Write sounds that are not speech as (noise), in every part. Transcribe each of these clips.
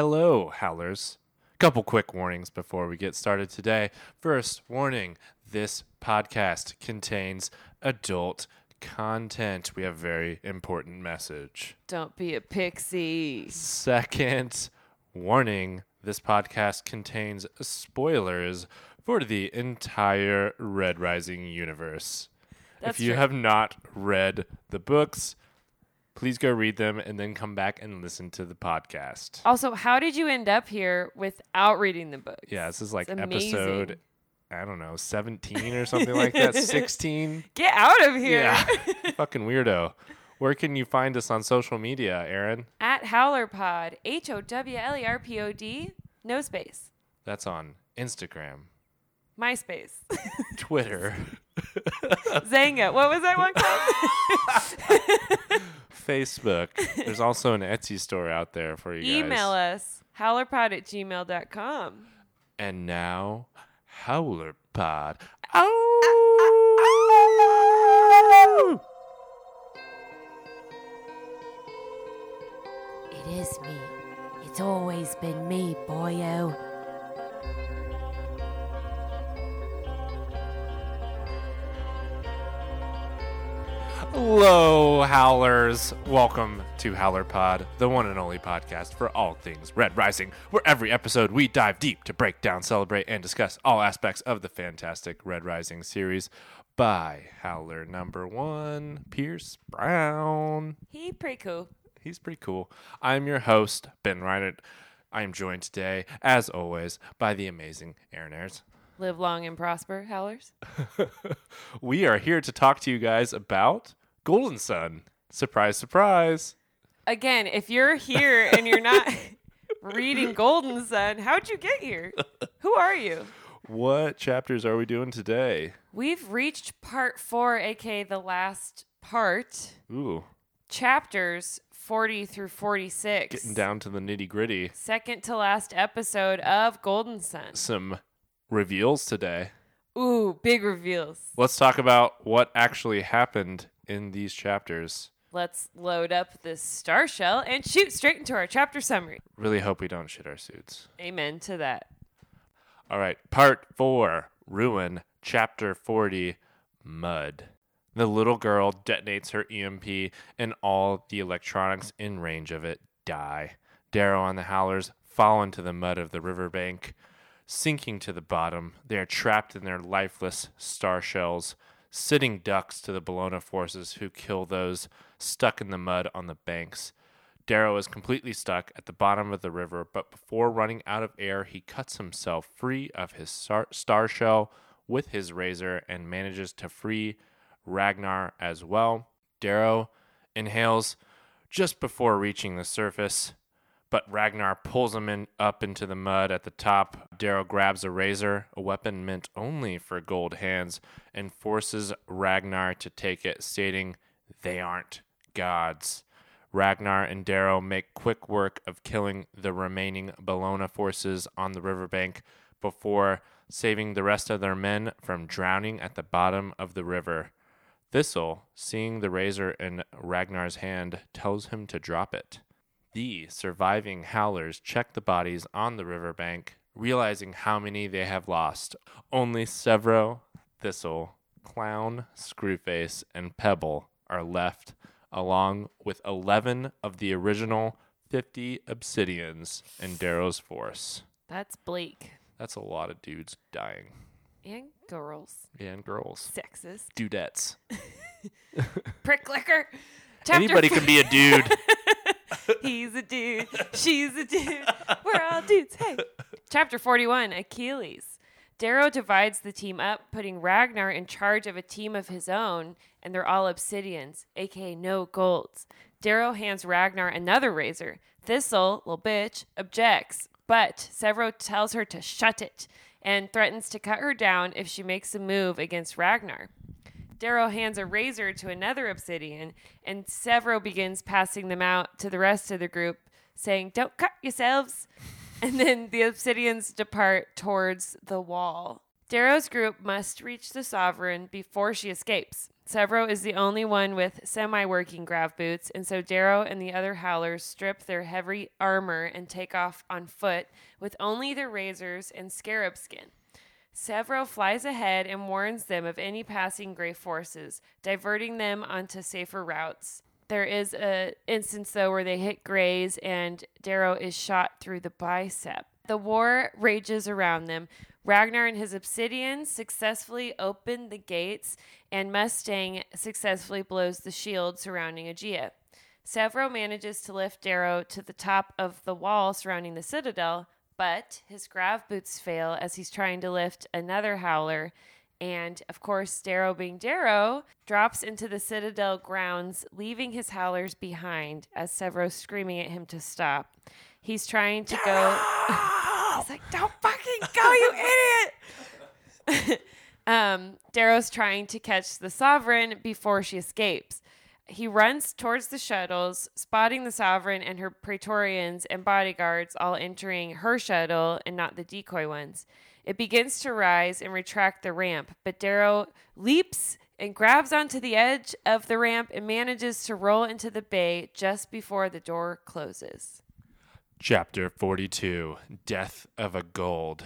Hello, Howlers. Couple quick warnings before we get started today. First, warning this podcast contains adult content. We have a very important message. Don't be a pixie. Second, warning this podcast contains spoilers for the entire Red Rising universe. That's if you true. have not read the books, please go read them and then come back and listen to the podcast. Also, how did you end up here without reading the book? Yeah, this is like It's episode. I don't know, 17 or something like that. (laughs) 16? Get out of here. Yeah. (laughs) Fucking weirdo. Where can you find us on social media, Aaron? At HowlerPod, H O W L E R P O D, no space. That's on Instagram, MySpace. (laughs) Twitter, Xanga. What was that one called? Facebook. There's also an Etsy store out there for you guys. Email us, howlerpod at gmail.com. And now, Howler Pod. Ah, Oh! It is me. It's always been me, boyo. Hello, Howlers. Welcome to Howler Pod, the one and only podcast for all things Red Rising, where every episode we dive deep to break down, celebrate, and discuss all aspects of the fantastic Red Rising series by Howler number one, Pierce Brown. He pretty cool. He's pretty cool. I'm your host, Ben Reinert. I am joined today, as always, by the amazing Aaron Ayers. Live long and prosper, Howlers. (laughs) We are here to talk to you guys about Golden Son. Surprise, surprise. Again, if you're here and you're not (laughs) reading Golden Son, how'd you get here? (laughs) Who are you? What chapters are we doing today? We've reached part four, aka the last part, Ooh, chapters 40 through 46. getting down to the nitty gritty. Second to last episode of Golden Sun. Some reveals today. Ooh, big reveals. Let's talk about what actually happened in these chapters. Let's load up this star shell and shoot straight into our chapter summary. Really hope we don't shit our suits. Amen to that. All right, part four Ruin, chapter 40 Mud. The little girl detonates her EMP, and all the electronics in range of it die. Darrow and the Howlers fall into the mud of the riverbank. Sinking to the bottom, they are trapped in their lifeless star shells, sitting ducks to the Bellona forces who kill those stuck in the mud on the banks. Darrow is completely stuck at the bottom of the river, but before running out of air, he cuts himself free of his star, star shell with his razor and manages to free Ragnar as well. Darrow inhales just before reaching the surface, but Ragnar pulls him in, up into the mud at the top. Darrow grabs a razor, a weapon meant only for gold hands, and forces Ragnar to take it, stating, They aren't gods. Ragnar and Darrow make quick work of killing the remaining Bellona forces on the riverbank before saving the rest of their men from drowning at the bottom of the river. Thistle, seeing the razor in Ragnar's hand, tells him to drop it. The surviving howlers check the bodies on the riverbank, realizing how many they have lost. Only Sevro, Thistle, Clown, Screwface, and Pebble are left, along with 11 of the original 50 obsidians in Darrow's force. That's bleak. That's a lot of dudes dying. And girls. And girls. Sexist. Dudettes. (laughs) Prick liquor. (laughs) Chapter Anybody can be a dude. (laughs) (laughs) He's a dude. She's a dude. We're all dudes. Hey. Chapter 41 Achilles. Darrow divides the team up, putting Ragnar in charge of a team of his own, and they're all obsidians, aka no golds. Darrow hands Ragnar another razor. Thistle, little bitch, objects, but Sevro tells her to shut it and threatens to cut her down if she makes a move against Ragnar. Darrow hands a razor to another obsidian, and Sevro begins passing them out to the rest of the group, saying, Don't cut yourselves. (laughs) And then the obsidians depart towards the wall. Darrow's group must reach the sovereign before she escapes. Sevro is the only one with semi working grav boots, and so Darrow and the other howlers strip their heavy armor and take off on foot with only their razors and scarab skin. Sevro flies ahead and warns them of any passing gray forces, diverting them onto safer routes. There is a instance though where they hit grays and Darrow is shot through the bicep. The war rages around them. Ragnar and his obsidians successfully open the gates, and Mustang successfully blows the shield surrounding Aegea. Sevro manages to lift Darrow to the top of the wall surrounding the citadel, but his grav boots fail as he's trying to lift another howler. And of course, Darrow being Darrow, drops into the citadel grounds, leaving his howlers behind as Sevro's screaming at him to stop. He's trying to go. (laughs) He's like, don't fucking go, you (laughs) idiot! (laughs) um, Darrow's trying to catch the Sovereign before she escapes. He runs towards the shuttles, spotting the Sovereign and her Praetorians and bodyguards all entering her shuttle and not the decoy ones. It begins to rise and retract the ramp, but Darrow leaps and grabs onto the edge of the ramp and manages to roll into the bay just before the door closes. Chapter 42 Death of a Gold.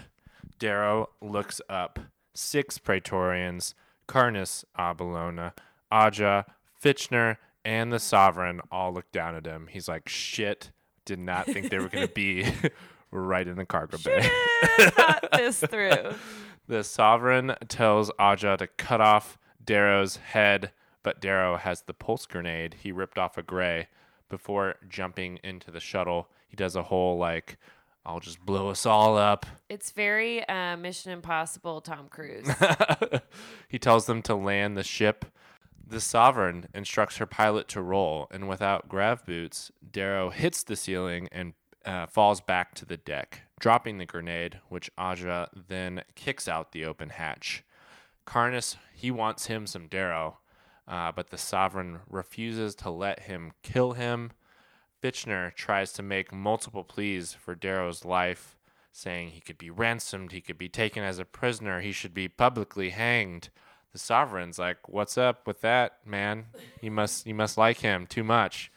Darrow looks up. Six Praetorians, Carnus Abelona, Aja, Fitchner, and the Sovereign all look down at him. He's like, shit, did not think they were going to be (laughs) right in the cargo bay. Thought this (laughs) through. The Sovereign tells Aja to cut off Darrow's head, but Darrow has the pulse grenade he ripped off a gray. Before jumping into the shuttle, he does a whole like, I'll just blow us all up. It's very uh, Mission Impossible Tom Cruise. (laughs) he tells them to land the ship. The Sovereign instructs her pilot to roll, and without grav boots, Darrow hits the ceiling and uh, falls back to the deck, dropping the grenade, which Aja then kicks out the open hatch. Karnus, he wants him some Darrow, uh, but the Sovereign refuses to let him kill him. Fitchner tries to make multiple pleas for Darrow's life, saying he could be ransomed, he could be taken as a prisoner, he should be publicly hanged. The Sovereign's like, "What's up with that, man? You must you must like him too much.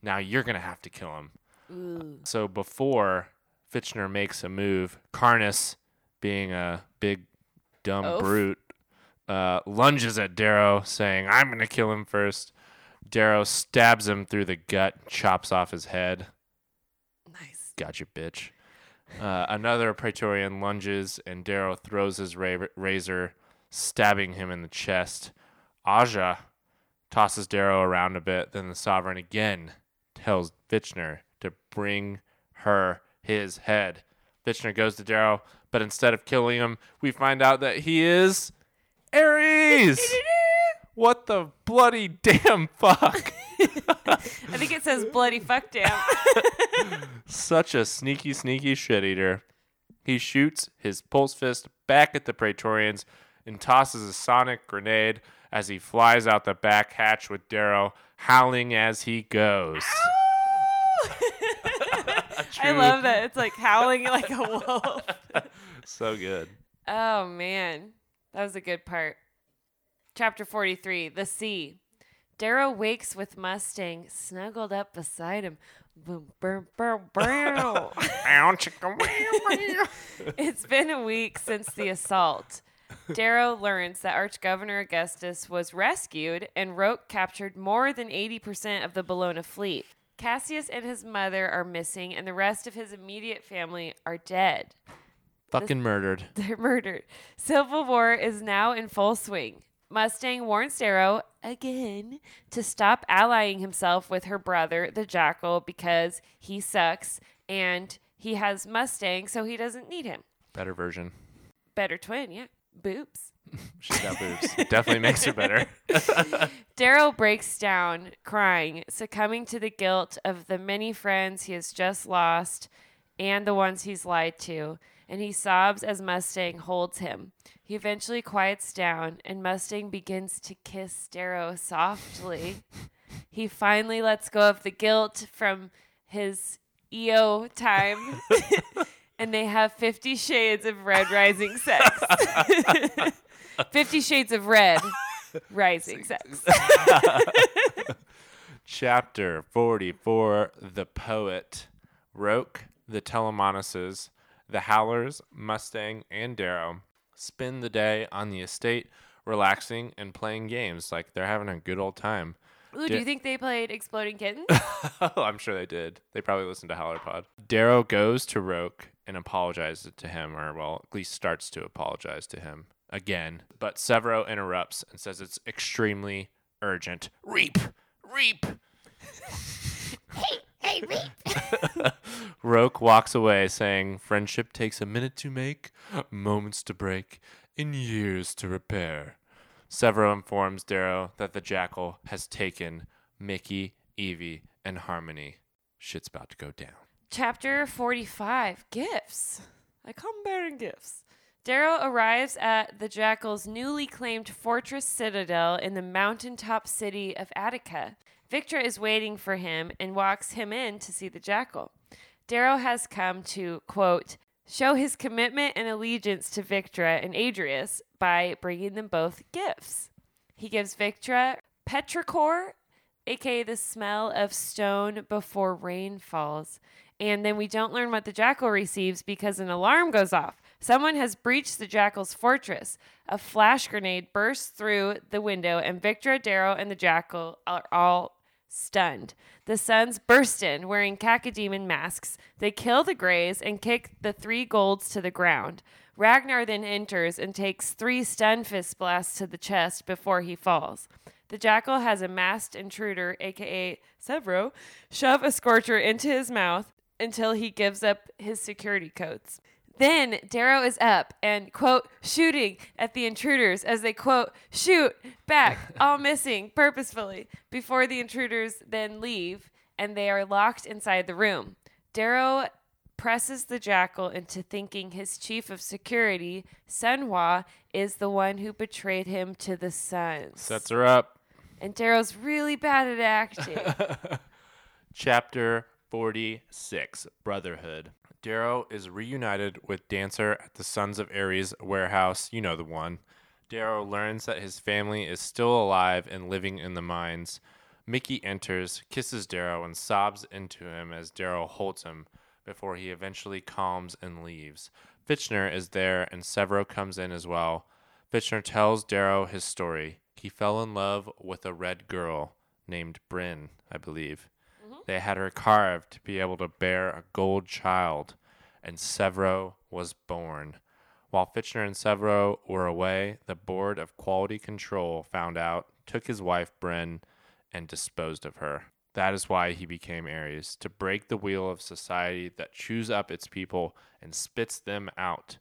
Now you're gonna have to kill him." So before Fitchner makes a move, Karnus, being a big dumb Oaf. brute, uh, lunges at Darrow, saying, "I'm gonna kill him first. Darrow stabs him through the gut, chops off his head. nice. Gotcha, bitch. Uh, another Praetorian lunges, and Darrow throws his ra- razor, stabbing him in the chest. Aja tosses Darrow around a bit. Then the Sovereign again tells Fitchner to bring her his head. Fitchner goes to Darrow, but instead of killing him, we find out that he is Ares. (laughs) what the bloody damn fuck? (laughs) I think it says bloody fuck damn. (laughs) Such a sneaky, sneaky shit eater. He shoots his pulse fist back at the Praetorians and tosses a sonic grenade as he flies out the back hatch with Darrow howling as he goes. (laughs) I love that. It's like howling like a wolf. (laughs) So good. Oh man, that was a good part. Chapter 43 The Sea. Darrow wakes with Mustang snuggled up beside him. Boom, boom, boom, boom. (laughs) it's been a week since the assault. Darrow learns that Archgovernor Augustus was rescued and Roque captured more than 80% of the Bellona fleet. Cassius and his mother are missing, and the rest of his immediate family are dead. Fucking murdered. (laughs) They're murdered. Civil War is now in full swing. Mustang warns Darrow again to stop allying himself with her brother, the Jackal, because he sucks and he has Mustang, so he doesn't need him. Better version. Better twin, yeah. Boobs. (laughs) She's got boobs. Definitely makes her better. (laughs) Darrow breaks down, crying, succumbing to the guilt of the many friends he has just lost and the ones he's lied to, and he sobs as Mustang holds him. He eventually quiets down, and Mustang begins to kiss Darrow softly. (laughs) he finally lets go of the guilt from his Eo time. And they have 50 shades of red rising sex. (laughs) 50 shades of red. rising sex. (laughs) Chapter 44 The Poet. Roque, the Telemanuses, the Howlers, Mustang, and Darrow spend the day on the estate, relaxing and playing games like they're having a good old time. Ooh, do you think they played Exploding Kittens? (laughs) oh, I'm sure they did. They probably listened to Howler Pod. Darrow goes to Roque and apologizes to him, or well, at least starts to apologize to him again. But Sevro interrupts and says it's extremely urgent. Reap! Reap! Hey, hey, Reap. (laughs) Roque walks away saying, Friendship takes a minute to make, moments to break, and years to repair. Sevro informs Darrow that the jackal has taken Mickey, Evey, and Harmony. Shit's about to go down. Chapter 45 Gifts. I come bearing gifts. Darrow arrives at the Jackal's newly claimed fortress citadel in the mountaintop city of Attica. Victra is waiting for him and walks him in to see the Jackal. Darrow has come to, quote, show his commitment and allegiance to Victra and Adrius by bringing them both gifts. He gives Victra petrichor, aka the smell of stone before rain falls. And then we don't learn what the jackal receives because an alarm goes off. Someone has breached the jackal's fortress. A flash grenade bursts through the window, and Victra Darrow, and the jackal are all stunned. The sons burst in, wearing cacodemon masks. They kill the Greys and kick the three golds to the ground. Ragnar then enters and takes three stun fist blasts to the chest before he falls. The jackal has a masked intruder, aka Sevro, shove a scorcher into his mouth until he gives up his security codes. Then Darrow is up and, quote, shooting at the intruders as they, quote, shoot back, (laughs) all missing purposefully, before the intruders then leave and they are locked inside the room. Darrow presses the jackal into thinking his chief of security, Sunhua, is the one who betrayed him to the Sons. Sets her up. And Darrow's really bad at acting. (laughs) Chapter 46 Brotherhood. Darrow is reunited with Dancer at the Sons of Ares warehouse. You know the one. Darrow learns that his family is still alive and living in the mines. Mickey enters, kisses Darrow, and sobs into him as Darrow holds him before he eventually calms and leaves. Fitchner is there, and Sevro comes in as well. Fitchner tells Darrow his story. He fell in love with a red girl named Bryn, I believe. They had her carved to be able to bear a gold child, and Sevro was born. While Fitchner and Sevro were away, the Board of Quality Control found out, took his wife Bryn, and disposed of her. That is why he became Ares, to break the wheel of society that chews up its people and spits them out.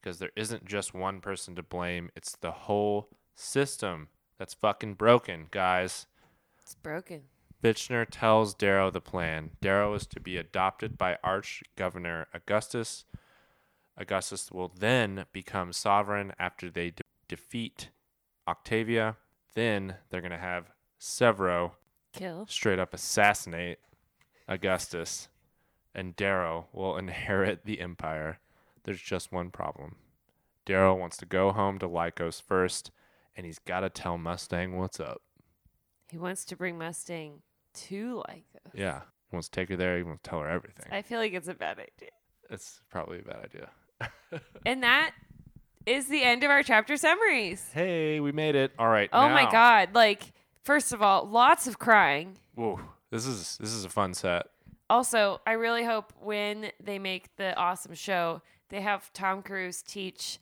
Because there isn't just one person to blame, it's the whole system that's fucking broken, guys. it's broken. Fitchner tells Darrow the plan. Darrow is to be adopted by Arch Governor Augustus. Augustus will then become sovereign after they de- defeat Octavia. Then they're going to have Sevro Kill. straight up assassinate Augustus, and Darrow will (laughs) inherit the empire. There's just one problem. Darrow wants to go home to Lykos first, and he's got to tell Mustang what's up. He wants to bring Mustang to Lykos. Yeah. He wants to take her there. He wants to tell her everything. I feel like it's a bad idea. It's probably a bad idea. (laughs) And that is the end of our chapter summaries. Hey, we made it. All right. Oh my god. Like, first of all, lots of crying. Whoa. This is this is a fun set. Also, I really hope when they make the awesome show, they have Tom Cruise teach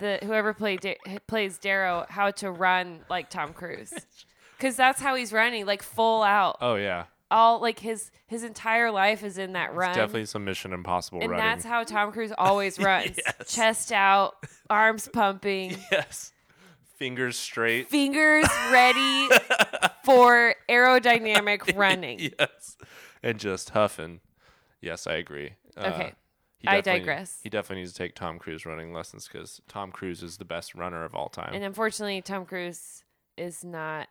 the whoever played Da- plays Darrow how to run like Tom Cruise. (laughs) Cuz that's how he's running, like full out. Oh yeah. All like his his entire life is in that run. It's definitely some Mission Impossible and running. that's how Tom (laughs) Cruise always runs. Yes. Chest out, arms pumping, yes. Fingers straight. fingers ready (laughs) for aerodynamic (laughs) running. yes. And just huffing. Yes, I agree. Uh, Okay. he I definitely- digress. He definitely needs to take Tom Cruise running lessons because Tom Cruise is the best runner of all time. And unfortunately, Tom Cruise is not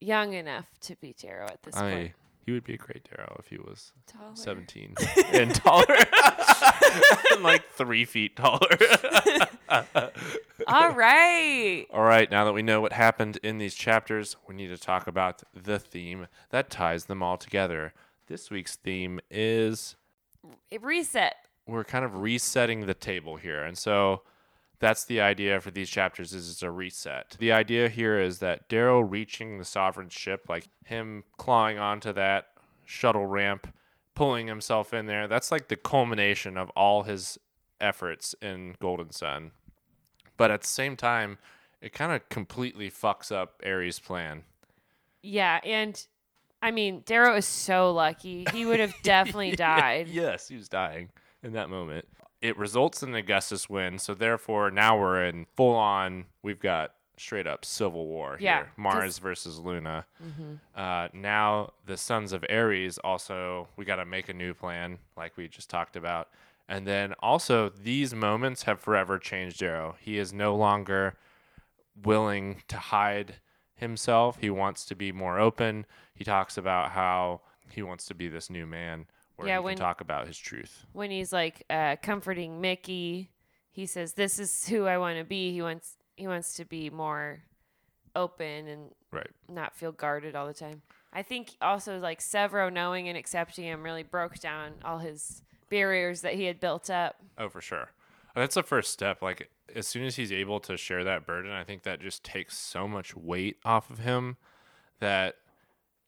young enough to be Darrow at this I, point. he would be a great Darrow if he was Taller. 17 (laughs) and taller (laughs) and like three feet taller. All right. All right, now that we know what happened in these chapters, we need to talk about the theme that ties them all together. This week's theme is Reset. we're kind of resetting the table here. And so that's the idea for these chapters is it's a reset. The idea here is that Darrow reaching the sovereign ship, like him clawing onto that shuttle ramp, pulling himself in there, that's like the culmination of all his efforts in Golden Son. But at the same time, it kind of completely fucks up Ares' plan. Yeah, and I mean, Darrow is so lucky. He would have (laughs) definitely died. yes, he was dying in that moment. It results in an Augustus win, so therefore now we're in full on. We've got straight up civil war Yeah, here. Mars versus Luna. Uh, now the sons of Ares also we got to make a new plan, like we just talked about. And then also these moments have forever changed Darrow. He is no longer willing to hide himself. He wants to be more open. He talks about how he wants to be this new man where Yeah, he when- can talk about his truth. When he's like uh, comforting Mickey, he says, "This is (laughs) who I want to be." He wants he wants to be more open and Right. not feel guarded all the time. I think also like Sevro knowing and accepting him really broke down all his barriers that he had built up. Oh, for sure. That's the first step. Like as soon as he's able to share that burden, I think that just takes so much weight off of him that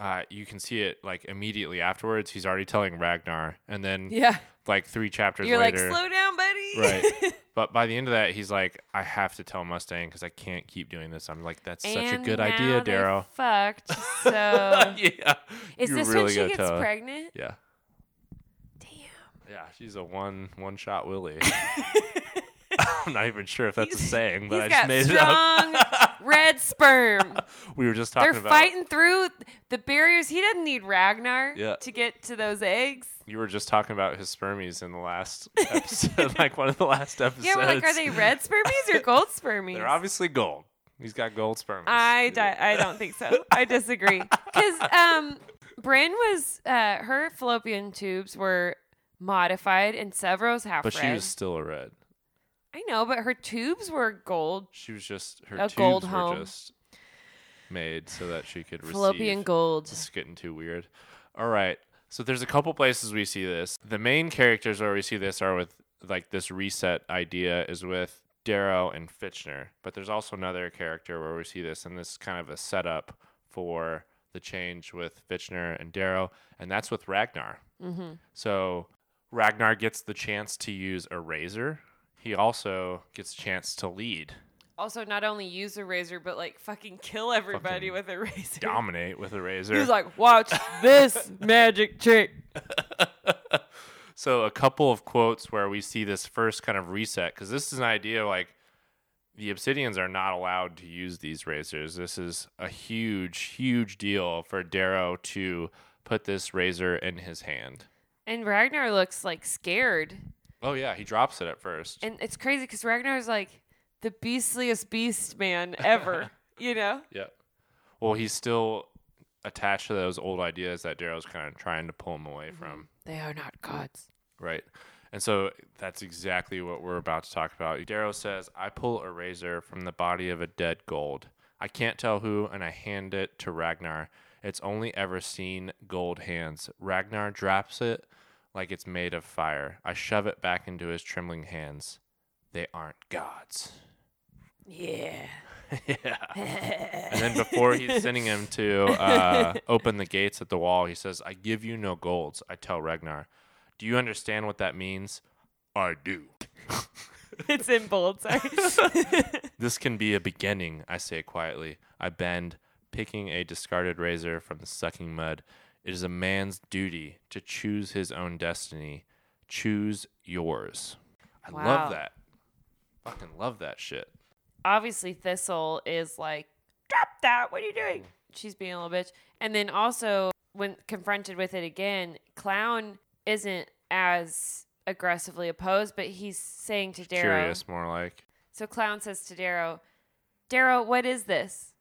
uh, you can see it like immediately afterwards. He's already telling Ragnar, and then Yeah, like three chapters you're later, like, slow down, buddy. right? (laughs) But by the end of that, he's like, I have to tell Mustang because I can't keep doing this. I'm like, that's such a good idea, Darrow. Fucked. (laughs) So yeah. is this really when she gets pregnant? Yeah. Damn. Yeah, she's a one one shot Willie. (laughs) I'm not even sure if that's a saying, but I just made it up. Red sperm. (laughs) We were just talking They're about fighting through the barriers. He doesn't need Ragnar Yeah. to get to those eggs. you were just talking about his spermies in the last episode, (laughs) like one of the last episodes. Yeah, we're like, are they red spermies or (laughs) gold spermies? They're obviously gold. He's got gold spermies. I, di- I don't think so. I disagree. Because um, Bryn was, uh, her fallopian tubes were modified and Sevro's half but red. she was still a red. I know, but her tubes were gold. She was just her A tubes gold were home. just made so that she could Fallopian receive. gold. This is getting too weird. All right. So there's a couple places we see this. The main characters where we see this are with like this reset idea is with Darrow and Fitchner. But there's also another character where we see this, and this is kind of a setup for the change with Fitchner and Darrow, and that's with Ragnar. Mm-hmm. So Ragnar gets the chance to use a razor. He also gets a chance to lead, Also, not only use a razor, but like fucking kill everybody Fucking with a razor. dominate with a razor. He was like, watch this (laughs) magic trick. (laughs) So a couple of quotes where we see this first kind of reset because this is an idea like the Obsidians are not allowed to use these razors. This is a huge, huge deal for Darrow to put this razor in his hand. And Ragnar looks like scared. Oh yeah, he drops it at first. And it's crazy because Ragnar is like the beastliest beast man ever, (laughs) you know? yeah. Well, he's still attached to those old ideas that Darrow's kind of trying to pull him away mm-hmm. from. They are not gods. Right. And so that's exactly what we're about to talk about. Darrow says, I pull a razor from the body of a dead gold. I can't tell who, and I hand it to Ragnar. It's only ever seen gold hands. Ragnar drops it like it's made of fire. I shove it back into his trembling hands. They aren't gods. Yeah. (laughs) yeah. And then before he's (laughs) sending him to uh, open the gates at the wall, he says, I give you no golds. I tell Ragnar. Do you understand what that means? I do. (laughs) it's in bold, sorry. This can be a beginning, I say quietly. I bend, picking a discarded razor from the sucking mud. It is a man's duty to choose his own destiny. Choose yours. I Wow. love that. Fucking love that shit. Obviously, Thistle is like, drop that. What are you doing? She's being a little bitch. And then also, when confronted with it again, Clown isn't as aggressively opposed, but he's saying to Darrow. Curious, more like. So Clown says to Darrow, Darrow, what is this?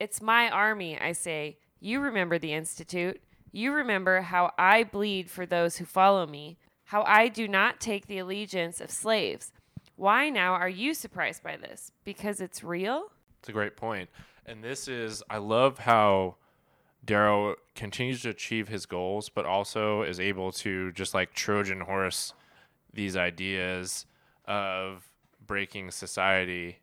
It's my army, I say. You remember the Institute. You remember how I bleed for those who follow me, how I do not take the allegiance of slaves. Why now are you surprised by this? Because it's real? It's a great point. And this is, I love how Darrow continues to achieve his goals, but also is able to just like Trojan horse these ideas of breaking society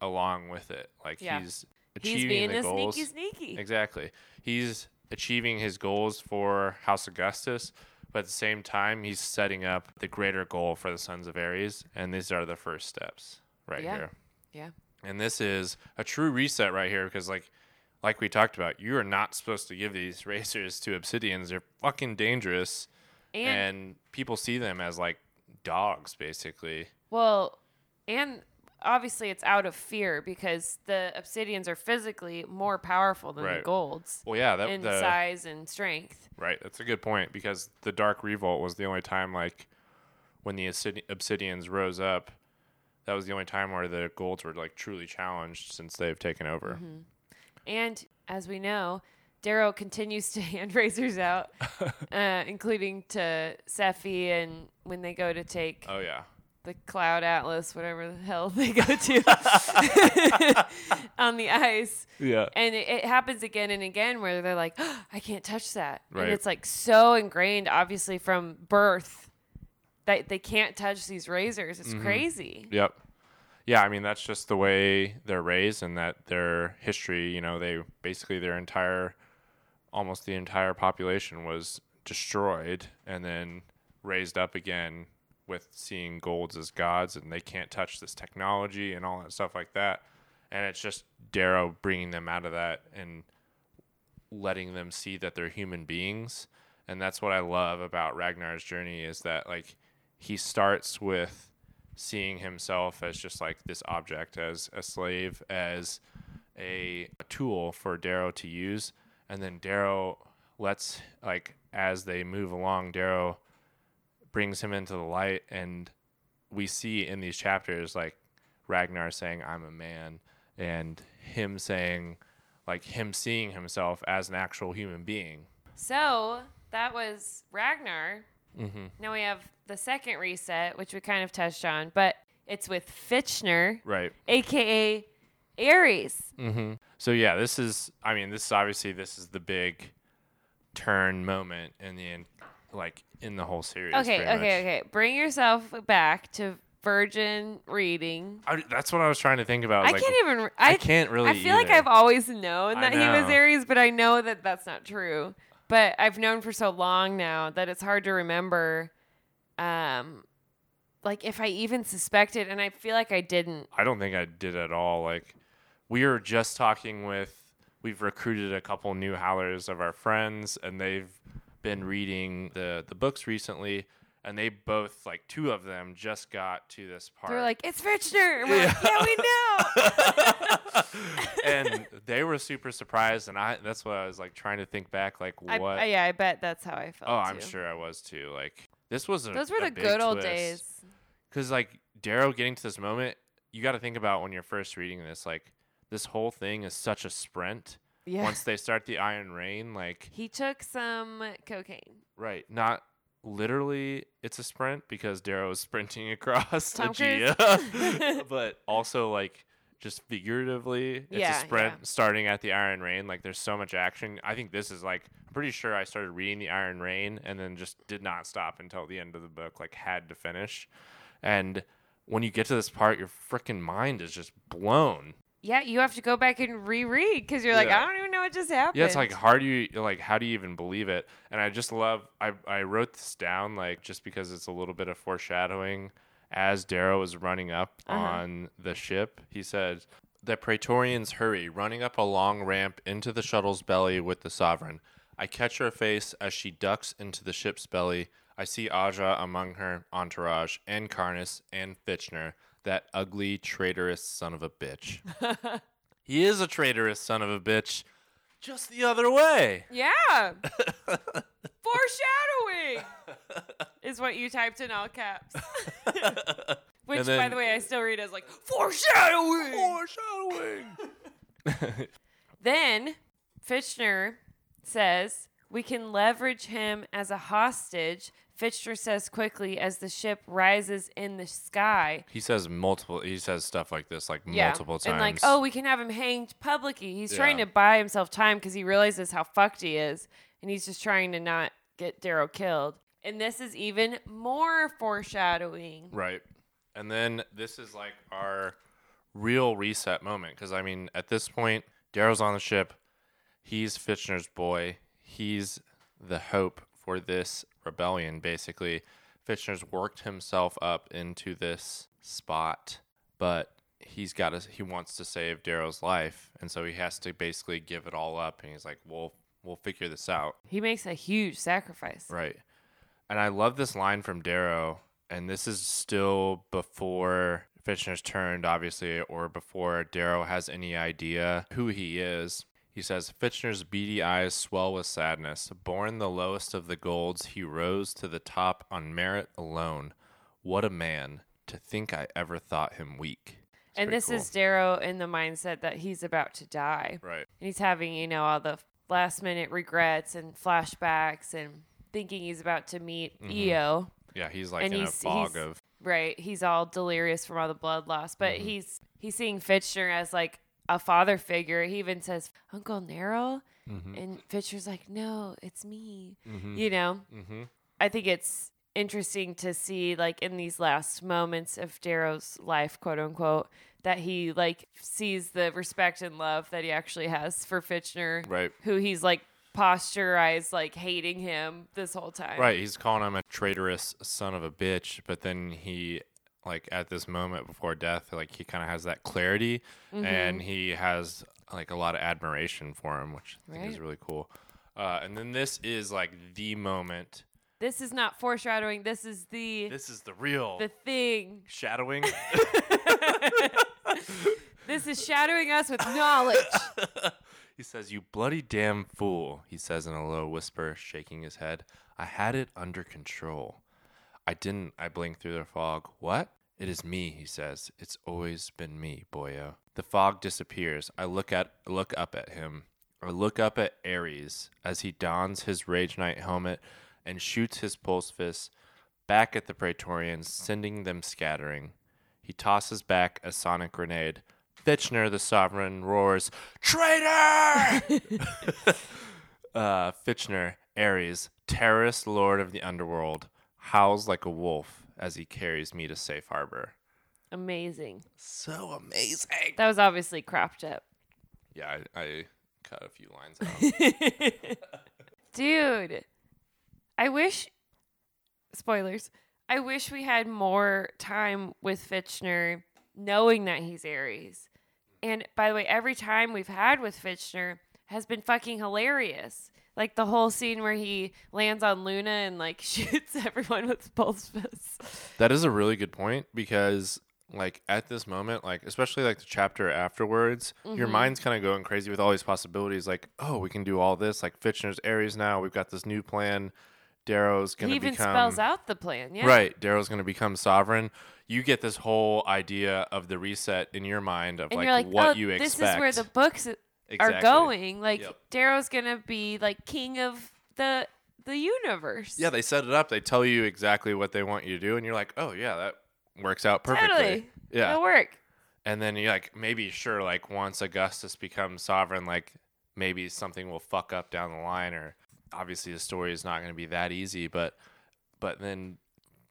along with it. Like Yeah. he's He's achieving being the a goals. sneaky sneaky. Exactly. He's achieving his goals for House Augustus, but at the same time, he's setting up the greater goal for the Sons of Ares, and these are the first steps right Yeah. here. Yeah. And this is a true reset right here because, like, like we talked about, you are not supposed to give these (laughs) razors to obsidians. They're fucking dangerous, And, and people see them as like dogs, basically. well, and obviously it's out of fear because the obsidians are physically more powerful than the golds Well, yeah, that in the, size and strength. Right, that's a good point because the Dark Revolt was the only time, like, when the Obsidians rose up, that was the only time where the Golds were like truly challenged since they've taken over. Mm-hmm. And as we know, Darrow continues to (laughs) hand razors out, (laughs) uh, including to Sephi and when they go to take Oh yeah, the Cloud Atlas, whatever the hell (laughs) they go to (laughs) on the ice. yeah, And it, it happens again and again where they're like, I can't touch that. Right. And it's like so ingrained, obviously, from birth that they can't touch these razors. Mm-hmm. It's crazy. yep, yeah. I mean, that's just the way they're raised, and that their history. You know, they basically their entire, almost the entire population was destroyed, and then raised up again with seeing golds as gods, and they can't touch this technology and all that stuff like that. And it's just Darrow bringing them out of that and letting them see that they're human beings. And that's what I love about Ragnar's journey is that like he starts with seeing himself as just like this object, as a slave, as a, a tool for Darrow to use, and then Darrow lets like as they move along, Darrow brings him into the light, and we see in these chapters like Ragnar saying, "I'm a man," and him saying, like him seeing himself as an actual human being. So that was Ragnar. Mm-hmm. Now we have the second reset, which we kind of touched on, but it's with Fitchner, Right. aka Ares. Mm-hmm. So yeah, this is. I mean, this is obviously this is the big turn moment in the like in the whole series. Okay, okay, much. okay. Bring yourself back to virgin reading. I, that's what I was trying to think about. I like, can't even. I, I, can't really. I feel like. I've always known that he was. Ares, but I know that that's not true. But I've known for so long now that it's hard to remember. Um, like if I even suspected, and I feel like I didn't. I don't think I did at all. Like we were just talking with. We've recruited a couple new howlers of our friends, and they've been reading the the books recently. And they both like two of them just got to this part. They're like, it's. And we're like, yeah, we know. (laughs) and they were super surprised, and I that's what I was like trying to think back, like what. I- yeah, I bet that's how I felt. oh, I'm sure I was too. Like this was a, Those were the good old twist. days. Because like Darrow getting to this moment, you got to think about when you're first reading this. Like this whole thing is such a sprint. Yeah. Once they start the Iron Rain, like he took some cocaine. right, not literally, it's a sprint because Darrow is (laughs) sprinting across Tom Aegea, (laughs) but also like just figuratively, it's Yeah, a sprint yeah. starting at the Iron Rain. Like there's so much action. I think this is like I'm pretty sure I started reading the Iron Rain and then just did not stop until the end of the book. Like had to finish, and when you get to this part, your freaking mind is just blown. Yeah, you have to go back and reread because you're like, Yeah. I don't even know what just happened. Yeah, it's like hard you like how do you even believe it? And I just love I I wrote this down like just because it's a little bit of foreshadowing as Darrow is running up Uh-huh. on the ship. He said the Praetorians hurry, running up a long ramp into the shuttle's belly with the sovereign. I catch her face as she ducks into the ship's belly. I see Aja among her entourage, and Karnus and Fitchner, that ugly, traitorous son of a bitch. (laughs) he is a traitorous son of a bitch, just the other way. Yeah. (laughs) Foreshadowing (laughs) is what you typed in all caps. Which, And by the way, I still read as like foreshadowing. Foreshadowing. Then Fitchner says we can leverage him as a hostage. Fitchner says quickly as the ship rises in the sky. He says multiple. He says stuff like this like Yeah. multiple times. And like, oh, we can have him hanged publicly. He's trying to buy himself time because he realizes how fucked he is. And he's just trying to not get Darrow killed. And this is even more foreshadowing. Right. And then this is like our real reset moment because I mean, at this point, Darrow's on the ship. He's Fitchner's boy. He's the hope for this rebellion. Basically, Fitchner's worked himself up into this spot, but he's got to. He wants to save Darrow's life, and so he has to basically give it all up. And he's like, "We'll we'll figure this out." He makes a huge sacrifice. Right. And I love this line from Darrow, and this is still before Fitchner's turned, obviously, or before Darrow has any idea who he is. He says, Fitchner's beady eyes swell with sadness. Born the lowest of the golds, he rose to the top on merit alone. What a man! To think I ever thought him weak. It's and this cool. is Darrow in the mindset that he's about to die. right. And he's having, you know, all the last minute regrets and flashbacks and thinking he's about to meet Mm-hmm. Eo. Yeah, he's like And in a fog he's- of Right. He's all delirious from all the blood loss. But Mm-hmm. he's he's seeing Fitchner as like a father figure. He even says, Uncle Narol. Mm-hmm. And Fitchner's like, No, it's me. You know? mm-hmm. I think it's interesting to see like in these last moments of Darrow's life, quote unquote, that he like sees the respect and love that he actually has for Fitchner. Right. Who he's like posturized like hating him this whole time. Right, he's calling him a traitorous son of a bitch, but then he like at this moment before death, like he kind of has that clarity Mm-hmm. and he has like a lot of admiration for him, which I think is really cool. Uh, and then this is like the moment. This is not foreshadowing. This is the This is the real the thing. shadowing. (laughs) This is shadowing us with knowledge. (laughs) he says, "You bloody damn fool," he says in a low whisper, shaking his head. "I had it under control. I didn't." I blinked through the fog. "What?" "It is me," he says. "It's always been me, boyo." The fog disappears. I look at look up at him. I look up at Ares as he dons his Rage Knight helmet and shoots his pulse fist back at the Praetorians, sending them scattering. He tosses back a sonic grenade. Fitchner, the sovereign, roars, Traitor! (laughs) uh, Fitchner, Ares, terrorist lord of the underworld, howls like a wolf as he carries me to safe harbor. Amazing. So amazing. That was obviously cropped up. Yeah, I, I cut a few lines out. (laughs) Dude, I wish spoilers. I wish we had more time with Fitchner knowing that he's Ares. And by the way, every time we've had with Fitchner has been fucking hilarious. Like the whole scene where he lands on Luna and like (laughs) shoots everyone with pulse fists. That is a really good point because like at this moment, like especially like the chapter afterwards, Mm-hmm. your mind's kind of going crazy with all these possibilities. Like, oh, we can do all this. Like Fitchner's Ares now. We've got this new plan. Darrow's gonna he even become spells out the plan. Yeah. right. Darrow's gonna become sovereign. You get this whole idea of the reset in your mind of And like, like, what oh, you expect. this is where the books are going. Like Yep. Darrow's gonna be like king of the the universe. Yeah, they set it up. They tell you exactly what they want you to do, and you're like, oh yeah, that works out perfectly. totally. Yeah. It'll work. And then you're like, maybe sure, like once Augustus becomes sovereign, like maybe something will fuck up down the line, or obviously the story is not going to be that easy, but but then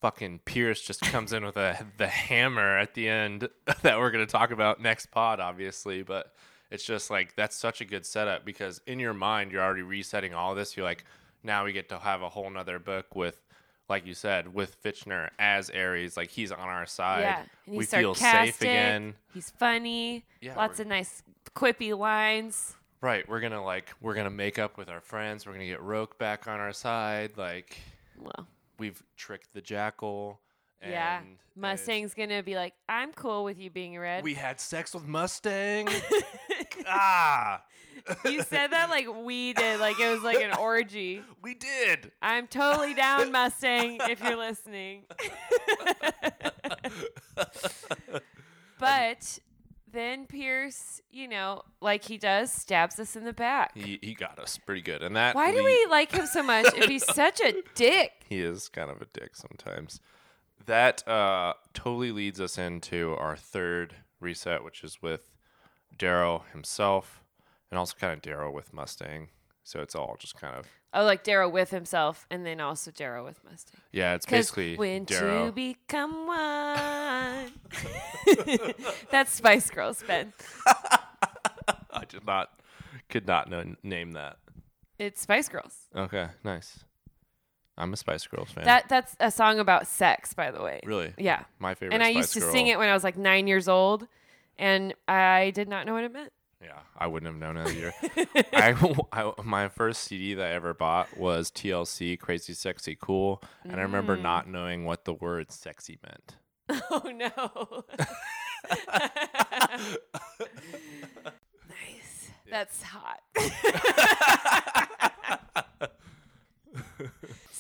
fucking Pierce just (laughs) comes in with a the hammer at the end (laughs) that we're going to talk about next pod, obviously, but it's just like that's such a good setup because in your mind you're already resetting all this. You're like, now we get to have a whole nother book with. Like you said, with Fitchner as Ares, like he's on our side. Yeah. And we feel safe again. He's funny. Yeah, Lots of nice quippy lines. Right, we're gonna like we're gonna make up with our friends. We're gonna get Roque back on our side. Like Well, we've tricked the jackal. And yeah. Mustang's gonna be like, I'm cool with you being red. We had sex with Mustang. (laughs) ah, you said that like we did, like it was like an orgy. (laughs) we did. I'm totally down, Mustang, if you're listening. (laughs) but then Pierce, you know, like he does, stabs us in the back. He he got us pretty good, and that Why do we like him so much if he's such a dick? He is kind of a dick sometimes. That uh, totally leads us into our third reset, which is with Darrow himself, and also kind of Darrow with Mustang. So it's all just kind of Oh, like Darrow with himself, and then also Darrow with Mustang. yeah. it's basically when Darrow. two become one. (laughs) (laughs) That's Spice Girls, Ben. (laughs) I did not, could not know, name that. It's Spice Girls. Okay, nice. I'm a Spice Girls fan. That that's a song about sex, by the way. really, Yeah. my favorite. And I Spice used to Girl. sing it when I was like nine years old, and I did not know what it meant. Yeah, I wouldn't have known either. (laughs) I, I my first CD that I ever bought was TLC Crazy Sexy Cool, and I Mm. remember not knowing what the word sexy meant. (laughs) Oh no. (laughs) nice. That's hot.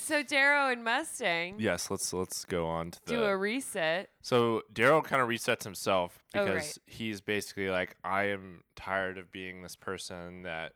So Darrow and Mustang Yes, let's let's go on to the. do a reset. so Darrow kind of resets himself Oh, because right. he's basically like, I am tired of being this person that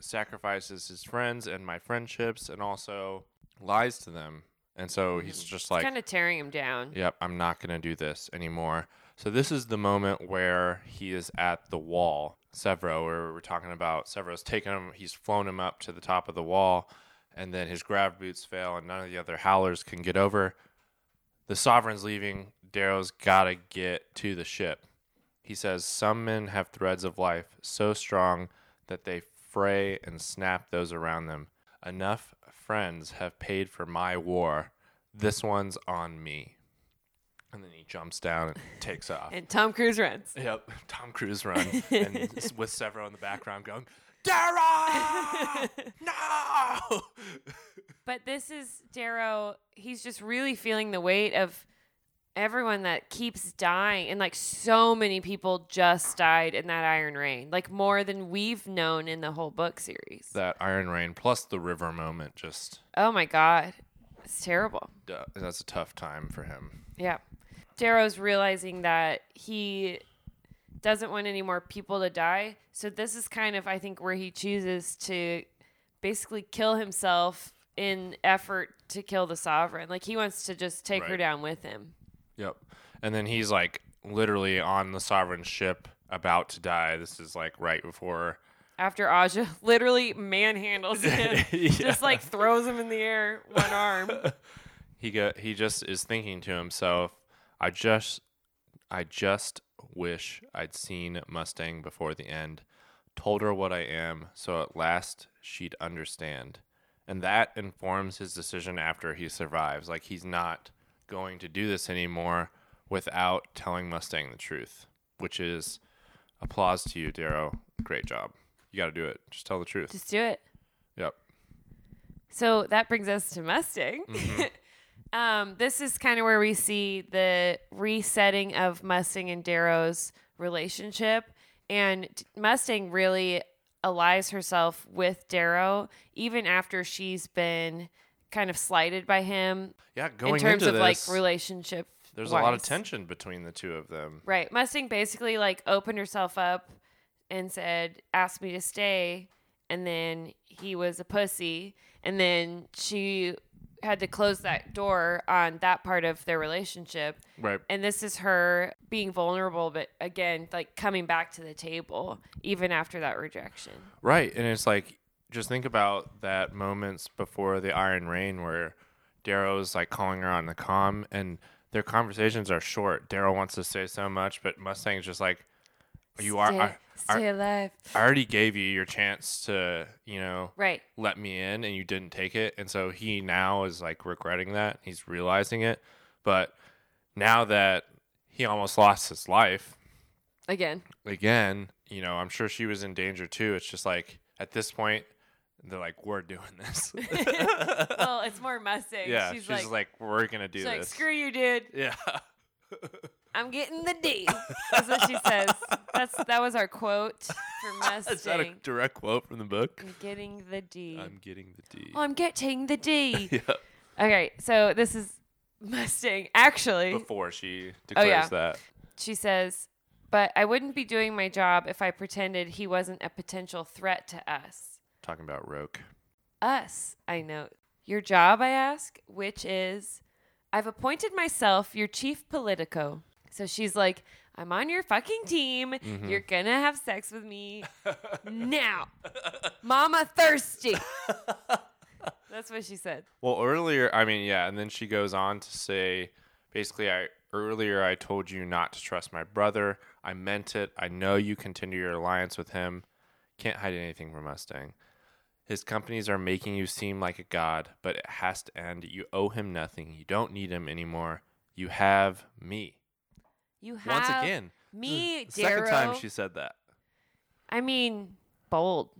sacrifices his friends and my friendships, and also lies to them. And so mm-hmm. he's just like, kind of tearing him down. Yep, I'm not going to do this anymore. So this is the moment where he is at the wall. Sevro, where we're talking about Sevro's taken him, he's flown him up to the top of the wall, and then his grav boots fail, and none of the other howlers can get over. The Sovereign's leaving. Darrow's got to get to the ship. He says, Some men have threads of life so strong that they fray and snap those around them. Enough friends have paid for my war. This one's on me. And then he jumps down and takes (laughs) off. And Tom Cruise runs. Yep, Tom Cruise runs, (laughs) and with Sevro in the background going, Darrow! (laughs) no! But this is Darrow. He's just really feeling the weight of everyone that keeps dying. And like so many people just died in that Iron Rain, like more than we've known in the whole book series. that Iron Rain plus the river moment just Oh my God. It's terrible. that's a tough time for him. Yeah. Darrow's realizing that he doesn't want any more people to die. So this is kind of I think where he chooses to basically kill himself in effort to kill the sovereign. Like he wants to just take her down with him. Yep. And then he's like literally on the sovereign ship about to die. This is like right before After Aja (laughs) literally manhandles him, (laughs) Yeah. just like throws him in the air, one arm. (laughs) he go he just is thinking to himself, I just I just wish I'd seen Mustang before the end, told her what I am, so at last she'd understand. And that informs his decision after he survives. Like he's not going to do this anymore without telling Mustang the truth, which is applause to you, Darrow. Great job. You got to do it. Just tell the truth. Just do it. Yep. So that brings us to Mustang. Mm-hmm. (laughs) um, this is kind of where we see the resetting of Mustang and Darrow's relationship. And Mustang really allies herself with Darrow, even after she's been kind of slighted by him Yeah, going in terms of like relationship. there's a lot of tension between the two of them. Right. Mustang basically like opened herself up and said, asked me to stay. And then he was a pussy. And then she had to close that door on that part of their relationship. Right. And this is her being vulnerable, but again, like coming back to the table, even after that rejection. Right. And it's like, just think about that moments before the Iron Rain where Darrow's like calling her on the comm and their conversations are short. Darrow wants to say so much, but Mustang's just like, you are, Stay, I, stay alive. I already gave you your chance to, you know, Right. let me in and you didn't take it. And so he now is like regretting that. He's realizing it. But now that he almost lost his life, Again. again, you know, I'm sure she was in danger too. It's just like at this point, they're like, we're doing this. (laughs) well, it's more messy. yeah, she's, she's, like, like, we're gonna do she's like, this. screw you, dude. yeah, (laughs) I'm getting the D. (laughs) That's what she says. That's that was our quote for Mustang. (laughs) is that a direct quote from the book? I'm getting the D. I'm getting the D. oh, I'm getting the D. (laughs) yeah, okay, so this is Mustang. Actually, before she Oh, declares yeah. that. she says, but I wouldn't be doing my job if I pretended he wasn't a potential threat to us. Talking about Roque. Us, I note. Your job, I ask, which is I've appointed myself your chief politico. So she's like, I'm on your fucking team. Mm-hmm. You're gonna have sex with me (laughs) now. Mama thirsty. That's what she said. Well, earlier, I mean, yeah, and then she goes on to say, basically, I earlier I told you not to trust my brother. I meant it. I know you continue your alliance with him. Can't hide anything from Mustang. His companies are making you seem like a god, but it has to end. You owe him nothing. You don't need him anymore. You have me. You have Once again, me, mm. the second time she said that. I mean, bold.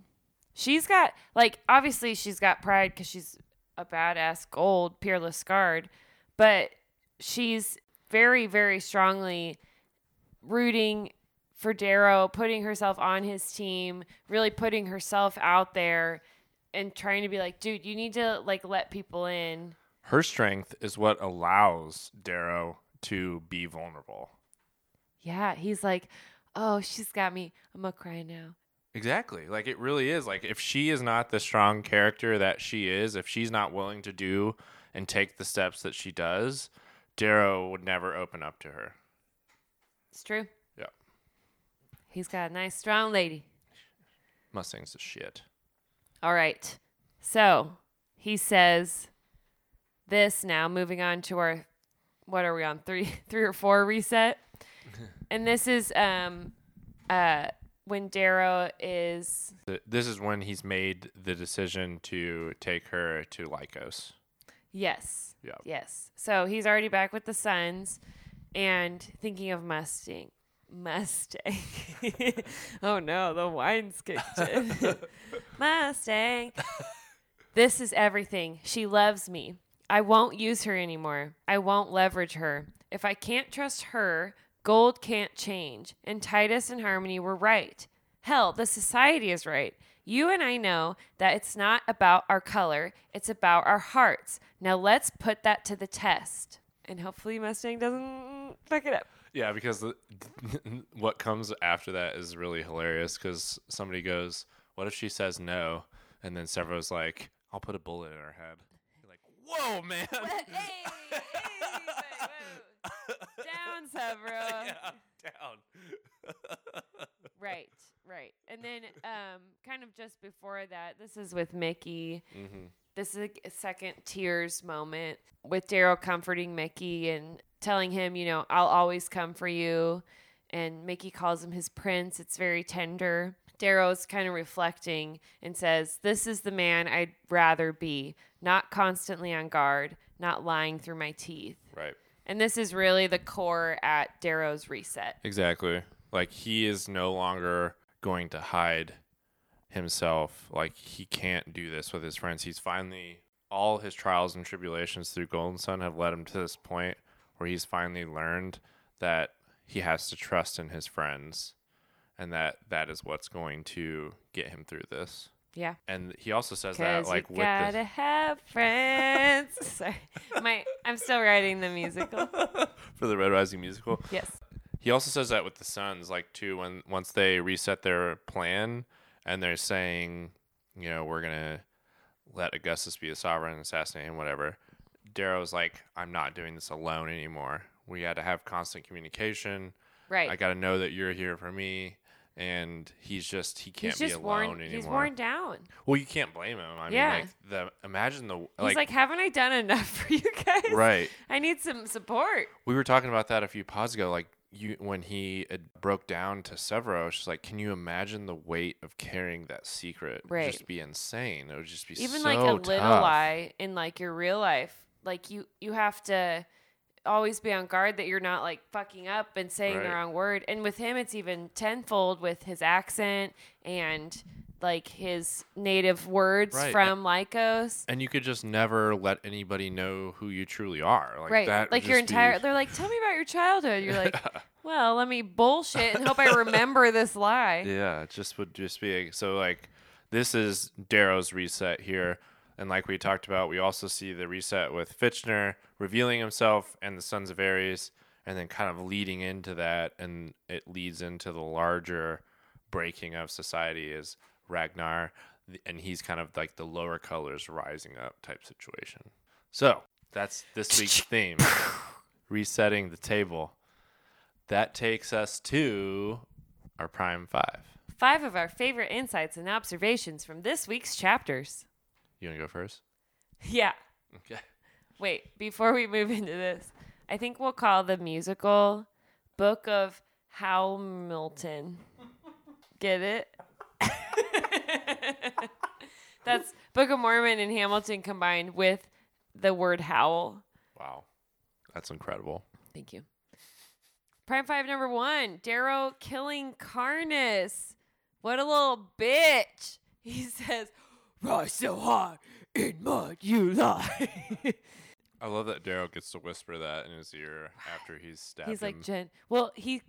She's got like obviously she's got pride because she's a badass gold peerless guard, but she's very very strongly rooting for Darrow, putting herself on his team, really putting herself out there, and trying to be like, dude, you need to like let people in. Her strength is what allows Darrow to be vulnerable. Yeah, he's like, oh, she's got me. I'm gonna cry now. Exactly. Like it really is. Like if she is not the strong character that she is, if she's not willing to do and take the steps that she does, Darrow would never open up to her. It's true. Yeah. He's got a nice strong lady. Mustang's the shit. All right. So he says this now, moving on to our what are we on? Three (laughs) three or four reset. (laughs) and this is um uh when Darrow is This is when he's made the decision to take her to Lykos. yes. Yeah. Yes. So he's already back with the Sons and thinking of Mustang. Mustang. (laughs) oh no, the wine's kicked in. Mustang. This is everything. She loves me. I won't use her anymore. I won't leverage her. If I can't trust her, gold can't change. And Titus and Harmony were right. Hell, the society is right. You and I know that it's not about our color, it's about our hearts. Now let's put that to the test. And hopefully Mustang doesn't fuck it up. Yeah, because the, (laughs) what comes after that is really hilarious because somebody goes, What if she says no? And then Sevro's like, I'll put a bullet in her head. You're like, Whoa, man. (laughs) hey, hey, wait, whoa. Down, (laughs) Sevro. yeah, down. (laughs) Right, right. And then um kind of just before that, this is with Mickey. hmm This is a second tears moment with Darrow comforting Mickey and telling him, you know, I'll always come for you. And Mickey calls him his prince. It's very tender. Darrow's kind of reflecting and says, This is the man I'd rather be, not constantly on guard, not lying through my teeth. Right. And this is really the core at Darrow's reset. Exactly. Like he is no longer going to hide himself. Like he can't do this with his friends. He's finally all his trials and tribulations through Golden Son have led him to this point where he's finally learned that he has to trust in his friends and that that is what's going to get him through this. Yeah. And he also says that like you with gotta the have friends. (laughs) Sorry, my I'm still writing the musical. (laughs) for the Red Rising musical. Yes. He also says that with the Sons, like too, when once they reset their plan and they're saying, you know, we're gonna let Augustus be the sovereign and assassinate him, whatever. Darrow's like, I'm not doing this alone anymore. We had to have constant communication. Right. I got to know that you're here for me. And he's just he can't he's be alone worn. anymore. He's worn down. Well, you can't blame him. I Yeah. mean, like the imagine the He's like, like, haven't I done enough (laughs) for you guys? right. I need some support. We were talking about that a few pods ago. Like you, when he had broke down to Sevro, she's like, "Can you imagine the weight of carrying that secret? Right. just be insane. It would just be Even so like a little lie in like your real life, like you you have to always be on guard that you're not like fucking up and saying the wrong word. And with him, it's even tenfold with his accent and like his native words Right. from Lykos. And you could just never let anybody know who you truly are. Like right. that. like your just be- entire they're like, Tell me about your childhood. You're like, (laughs) Well, let me bullshit and hope I remember this lie. Yeah, it just would just be so like this is Darrow's reset here. And like we talked about, we also see the reset with Fitchner revealing himself and the Sons of Ares. and then kind of leading into that, and it leads into the larger breaking of society is Ragnar, and he's kind of like the lower colors rising up type situation. So that's this week's (laughs) theme resetting the table. That takes us to our prime five. Five of our favorite insights and observations from this week's chapters. You want to go first? Yeah. Okay. Wait, before we move into this, I think we'll call the musical Book of Hamilton. Get it? (laughs) That's Book of Mormon and Hamilton combined with the word howl. Wow. That's incredible. Thank you. Prime five number one, Darrow killing Karnus. What a little bitch. He (laughs) says, Rise so high in mud you lie. (laughs) I love that Darrow gets to whisper that in his ear after he's stabbed He's like him. Jen. Well, he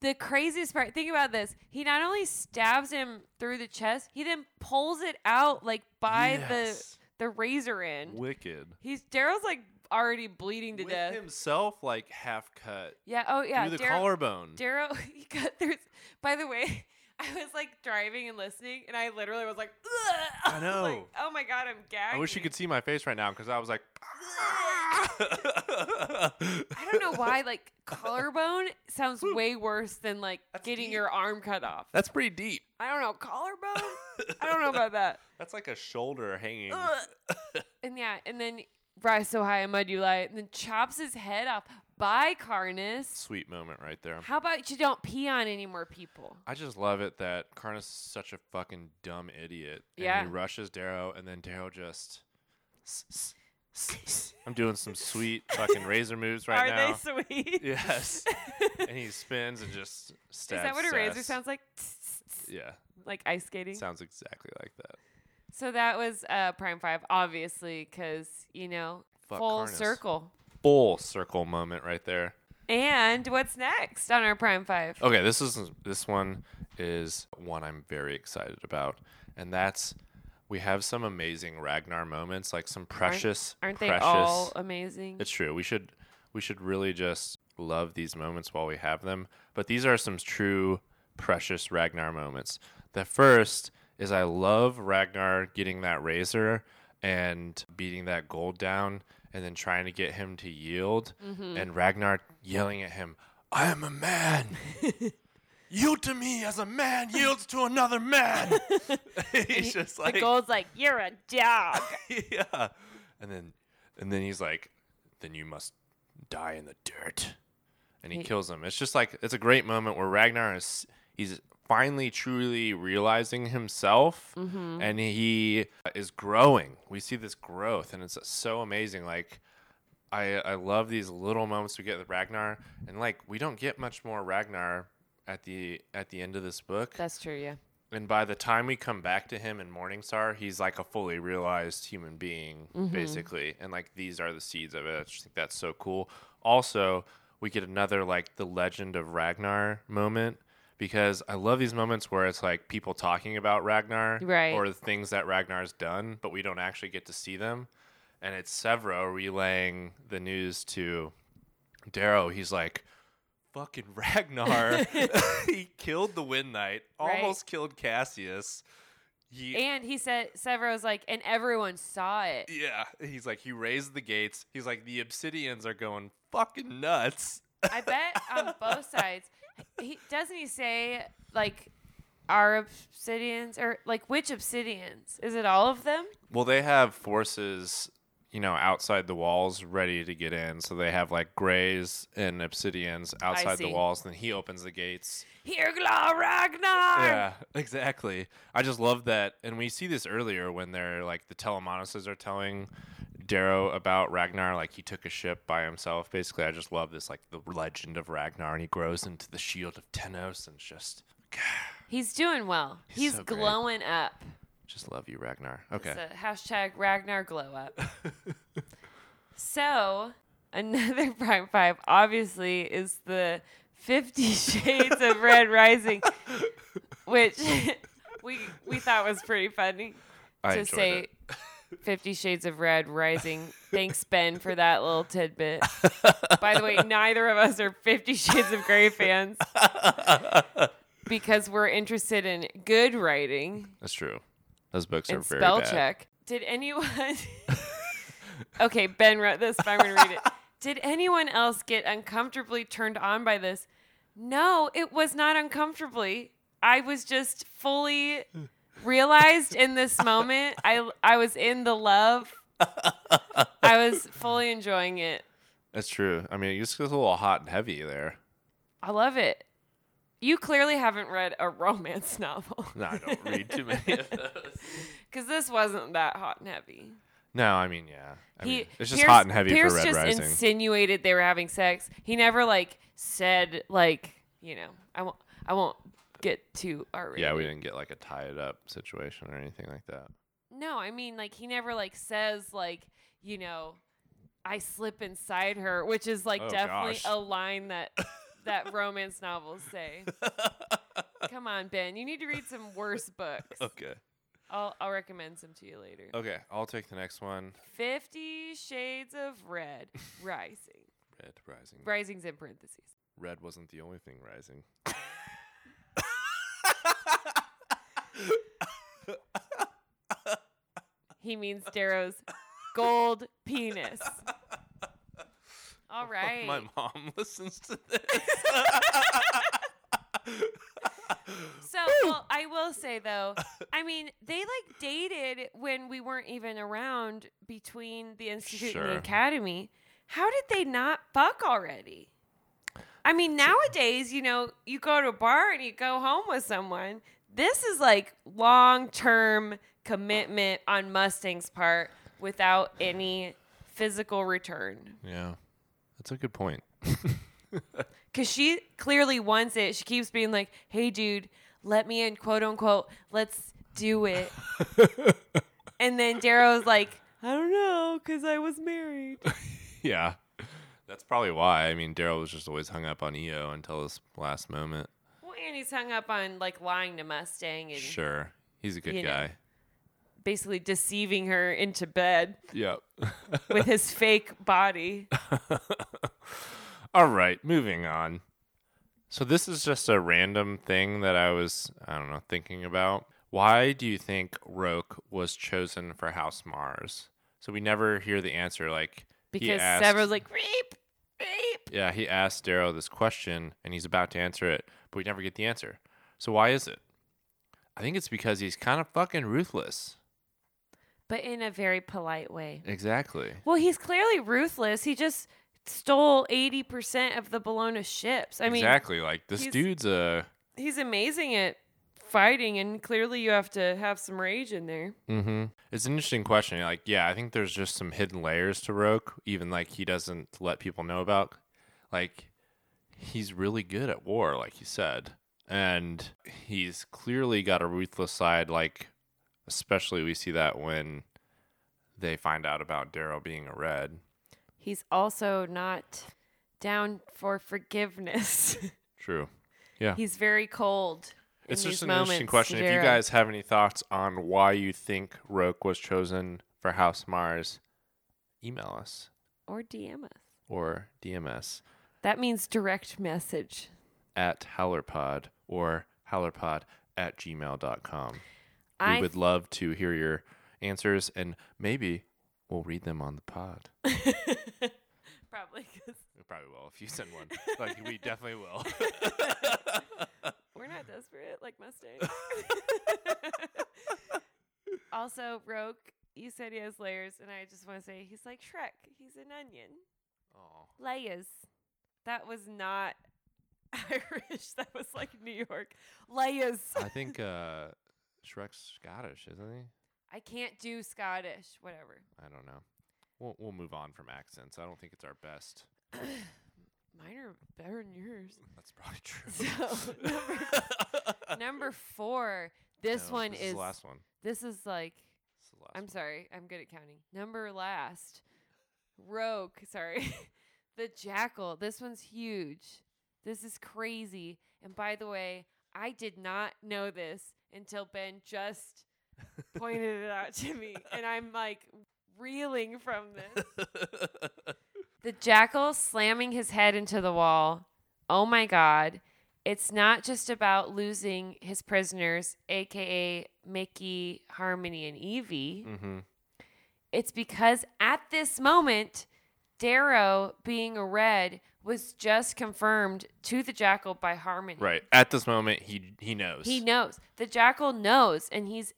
the craziest part. Think about this. He not only stabs him through the chest, he then pulls it out like by Yes. the the razor end. Wicked. He's Darrow's like already bleeding to With death. himself like half cut Yeah. Oh yeah. through the Darrow- collarbone. Darrow. (laughs) he cut through. By the way, (laughs) I was like driving and listening, and I literally was like, Ugh! (laughs) I (laughs) know. like, oh my god, I'm gagging. I wish you could see my face right now because I was like, I don't know why. Like collarbone sounds way worse than like That's getting deep. your arm cut off. That's pretty deep. I don't know collarbone. I don't know about that. That's like a shoulder hanging. And yeah, and then rise so high in mud you lie, and then chops his head off by Karnus. Sweet moment right there. How about you don't pee on any more people? I just love it that Karnus is such a fucking dumb idiot. And Yeah. He rushes Darrow, and then Darrow just. (laughs) I'm doing some sweet fucking razor moves right Are now. Are they sweet? Yes. (laughs) and he spins and just stabs. Is that what a razor sounds like? Yeah, Like ice skating. sounds exactly like that. So that was uh, Prime Five, obviously, because you know Fuck full Karnus. circle. Full circle moment right there. And what's next on our Prime Five? Okay, this is this one is one I'm very excited about, and that's we have some amazing Ragnar moments, like some precious, Aren't they precious. they all amazing? It's true. We should we should really just love these moments while we have them. But these are some true precious Ragnar moments. The first is I love Ragnar getting that razor and beating that gold down and then trying to get him to yield mm-hmm. and Ragnar yelling at him, I am a man. (laughs) Yield to me as a man yields to another man. (laughs) (laughs) He's just like the gold's like, you're a dog. yeah. And then and then he's like, then you must die in the dirt. And he He- kills him. It's just like it's a great moment where Ragnar is he's finally truly realizing himself Mm-hmm. and he is growing. We see this growth and it's so amazing like I I love these little moments we get with Ragnar and like we don't get much more Ragnar at the at the end of this book. That's true, yeah. And by the time we come back to him in Morningstar, he's like a fully realized human being, basically. And like these are the seeds of it. I just think that's so cool. Also, we get another like the legend of Ragnar moment because I love these moments where it's like people talking about Ragnar Right. or the things that Ragnar's done, but we don't actually get to see them. And it's Sevro relaying the news to Darrow. He's like, fucking (laughs) Ragnar. (laughs) he killed the Wind Knight, Right. almost killed Cassius. He, And he said, Sevro's like, and everyone saw it. yeah, he's like, he raised the gates. He's like, the Obsidians are going fucking nuts. I bet on both sides. He doesn't he say like our obsidians or like which obsidians? Is it all of them? Well, they have forces, you know, outside the walls ready to get in. So they have like grays and obsidians outside the see. walls. Then he opens the gates. Here, Glaw Ragnar. Yeah, (laughs) exactly. I just love that, and we see this earlier when they're like the Telemanuses are telling Darrow about Ragnar, like he took a ship by himself. Basically, I just love this, like the legend of Ragnar, and he grows into the shield of Tenos, and just, (sighs) He's doing well. He's He's, so great. glowing up. just love you, Ragnar. Okay, hashtag Ragnar glow up. (laughs) so another (laughs) Prime Five obviously is the Fifty Shades of Red Rising, (laughs) which we we thought was pretty funny I to say. it. Fifty Shades of Red Rising. Thanks, Ben, for that little tidbit. By the way, neither of us are Fifty Shades of Grey fans because we're interested in good writing That's true. Those books are and very spell bad. check. Did anyone? (laughs) okay, Ben wrote this, but I'm gonna read it. Did anyone else get uncomfortably turned on by this? No, it was not uncomfortably. I was just fully realized in this moment. I I was in the love. I was fully enjoying it. That's true. I mean, it just gets a little hot and heavy there. I love it. You clearly haven't read a romance (laughs) novel No, I don't read too many of those. (laughs) because this wasn't that hot and heavy. No, I mean, yeah. I he mean, it's just Pierce- hot and heavy Pierce for Red just Rising. insinuated they were having sex. He never like said like you know I won't I won't get too R rated. yeah, we didn't get like a tied up situation or anything like that. No, I mean like he never like says like you know I slip inside her, which is like Oh, definitely gosh. a line that (laughs) that romance novels say. Come on, Ben, you need to read some worse books. Okay. I'll I'll recommend some to you later. Okay, I'll take the next one. Fifty Shades of Red (laughs) Rising. Red Rising. Rising's in parentheses. Red wasn't the only thing rising. He means Darrow's gold penis. All right. My mom (laughs) listens to this. So, well, I will say though, I mean, they like dated when we weren't even around between the institute and Sure. the academy. How did they not fuck already? I mean, nowadays, you know, you go to a bar and you go home with someone. This is like long-term commitment on Mustang's part without any physical return. yeah, that's a good point. (laughs) Cause she clearly wants it. She keeps being like, "Hey, dude, let me in, quote unquote. Let's do it." (laughs) and then Darrow's like, "I don't know, cause I was married." (laughs) yeah, that's probably why. I mean, Darrow was just always hung up on Eo until this last moment. And he's hung up on like lying to Mustang and Sure, he's a good You know. guy. basically deceiving her into bed Yep. (laughs) with his fake body. (laughs) All right, moving on. So this is just a random thing that I was, I don't know, thinking about. Why do you think Roque was chosen for House Mars? So we never hear the answer. Like he Because asked, Sevro's like, "Rape, rape." yeah, he asked Darrow this question, and he's about to answer it, but we never get the answer. So why is it? I think it's because he's kind of fucking ruthless. But in a very polite way. Exactly. Well, he's clearly ruthless. He just stole 80% of the Bellona ships. I mean, exactly. Like this he's- dude's a. he's amazing at fighting, and clearly you have to have some rage in there. Mm-hmm. It's an interesting question. Like, yeah, I think there's just some hidden layers to Roque, even like he doesn't let people know about. Like, he's really good at war, like you said, and he's clearly got a ruthless side. Like, especially we see that when they find out about Darrow being a red. He's also not down for forgiveness. (laughs) True. Yeah. he's very cold. in It's just an interesting moments, question. If you guys have any thoughts on why you think Roque was chosen for House Mars, email us or DM us. or DMS. That means direct message. at howlerpod or howlerpod at gmail.com. We I would love to hear your answers and maybe we'll read them on the pod. (laughs) probably 'cause We probably will if you send one. like, we definitely will. (laughs) we're not desperate like Mustang. (laughs) also, Roque, you said he has layers, and I just want to say he's like Shrek. He's an onion. Aw. Layers. That was not (laughs) Irish. That was like New York. Layers. I think uh, Shrek's Scottish, isn't he? I can't do Scottish. Whatever. I don't know. We'll, we'll move on from accents. I don't think it's our best. (clears throat) Mine are better than yours. That's probably true. (laughs) So number, (laughs) number four. This No, one this is, the last one. this is like This is the last I'm one. sorry, I'm good at counting. Number last, Roque. Sorry, the Jackal. This one's huge. This is crazy. And by the way, I did not know this until Ben just (laughs) pointed it out to me, and I'm like reeling from this. (laughs) The jackal slamming his head into the wall. Oh my god. It's not just about losing his prisoners, aka Mickey, Harmony, and Evey. hmm It's because at this moment, Darrow being a red was just confirmed to the jackal by Harmony. Right. At this moment, he he knows. He knows. The jackal knows, and he's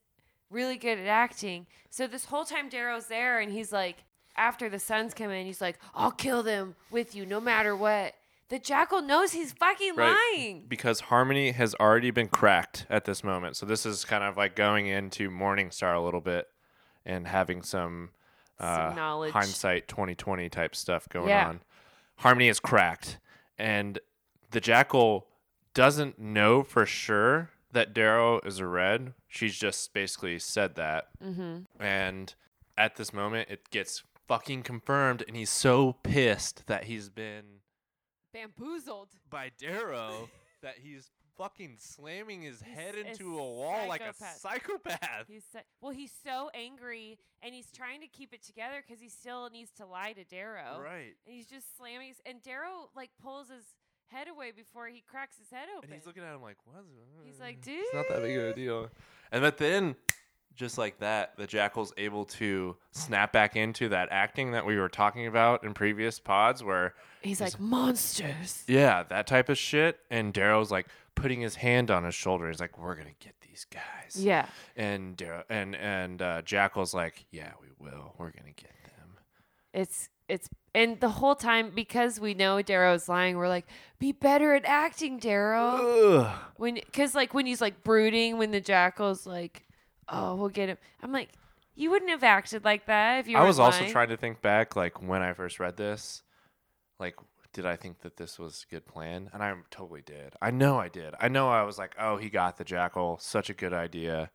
really good at acting. So this whole time Darrow's there, and he's like, after the sons come in, he's like, I'll kill them with you no matter what. The jackal knows he's fucking Right. lying. because Harmony has already been cracked at this moment. So this is kind of like going into Morningstar a little bit and having some, uh, knowledge. hindsight 2020 type stuff going Yeah. on. Harmony is cracked, and the Jackal doesn't know for sure that Darrow is a red. She's just basically said that, Mm-hmm. and at this moment, it gets fucking confirmed, and he's so pissed that he's been Bamboozled. by Darrow that he's fucking slamming his head He's a into a wall like a psychopath. He's so, well, he's so angry, and he's trying to keep it together because he still needs to lie to Darrow. Right. And he's just slamming, his, and Darrow like pulls his head away before he cracks his head open. And he's looking at him like, what? He's like, "Dude, It's not that big of a deal. And but then, just like that, the Jackal's able to snap back into that acting that we were talking about in previous pods where, He's like monsters. yeah, that type of shit. And Darrow's like putting his hand on his shoulder. He's like, we're going to get these guys. Yeah. And Darrow, and, and uh, Jackal's like, yeah, we will. We're going to get them. It's it's and the whole time because we know Darrow's lying, we're like, be better at acting, Darrow. Ugh. When because like when he's like brooding, when the jackal's like, oh, we'll get him. I'm like, you wouldn't have acted like that if you. I were was also lying." trying to think back, like when I first read this, like did I think that this was a good plan? And I totally did. I know I did. I know I was like, oh, he got the jackal, such a good idea.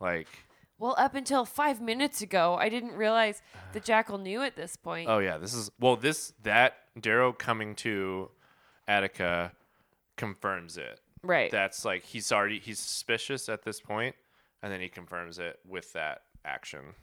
Like, Well, up until five minutes ago, I didn't realize the (sighs) jackal knew at this point. oh yeah, this is well, this that Darrow coming to Attica confirms it. right. That's like he's already he's suspicious at this point, and then he confirms it with that action.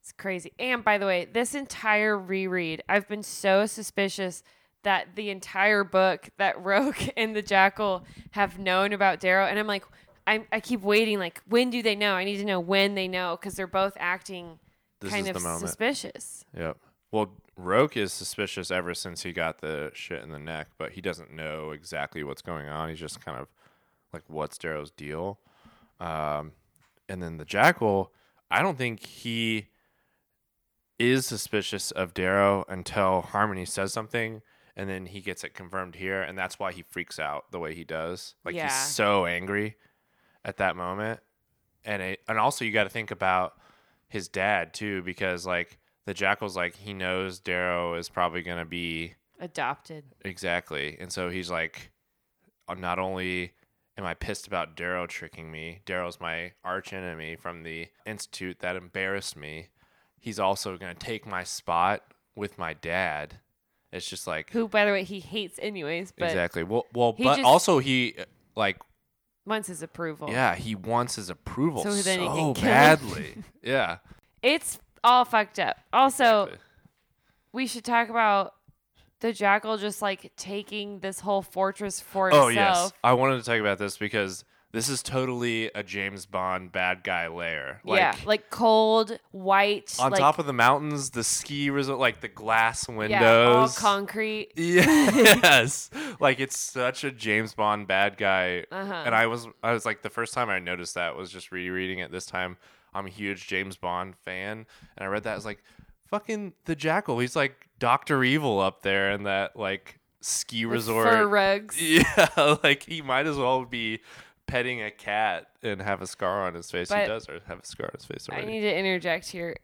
It's crazy. And by the way, this entire reread, I've been so suspicious that the entire book that (laughs) Roque and the Jackal have known about Darrow, and I'm like, I I keep waiting. Like, when do they know? I need to know when they know because they're both acting This kind of suspicious. Yep. Well, Roque is suspicious ever since he got the shit in the neck, but he doesn't know exactly what's going on. He's just kind of like, what's Darrow's deal? Um, and then the Jackal, I don't think he is suspicious of Darrow until Harmony says something, and then he gets it confirmed here, and that's why he freaks out the way he does. Like Yeah. he's so angry at that moment, and it, and also you got to think about his dad too, because like the Jackal's like he knows Darrow is probably gonna be Adopted. exactly, and so he's like, not only am I pissed about Darrow tricking me, Darrow's my arch enemy from the institute that embarrassed me. He's also gonna take my spot with my dad. It's just like Who, by the way, he hates anyways, but exactly. Well, well, but also he uh, like wants his approval. yeah, he wants his approval So so, then he can kill him. badly. (laughs) yeah. It's all fucked up. Also, exactly. we should talk about the jackal just like taking this whole fortress for itself. Oh yes, I wanted to talk about this because this is totally a James Bond bad guy lair. Like, yeah, like cold, white, on like, top of the mountains, the ski resort, like the glass windows. yeah, all concrete. (laughs) yes, like it's such a James Bond bad guy. Uh-huh. And I was, I was like, the first time I noticed that was just rereading it. This time, I'm a huge James Bond fan, and I read that I was like, fucking the Jackal. He's like Doctor Evil up there in that like ski With resort. fur rugs. (laughs) Yeah, (laughs) like he might as well be petting a cat and have a scar on his face. he does or have a scar on his face I need to interject here.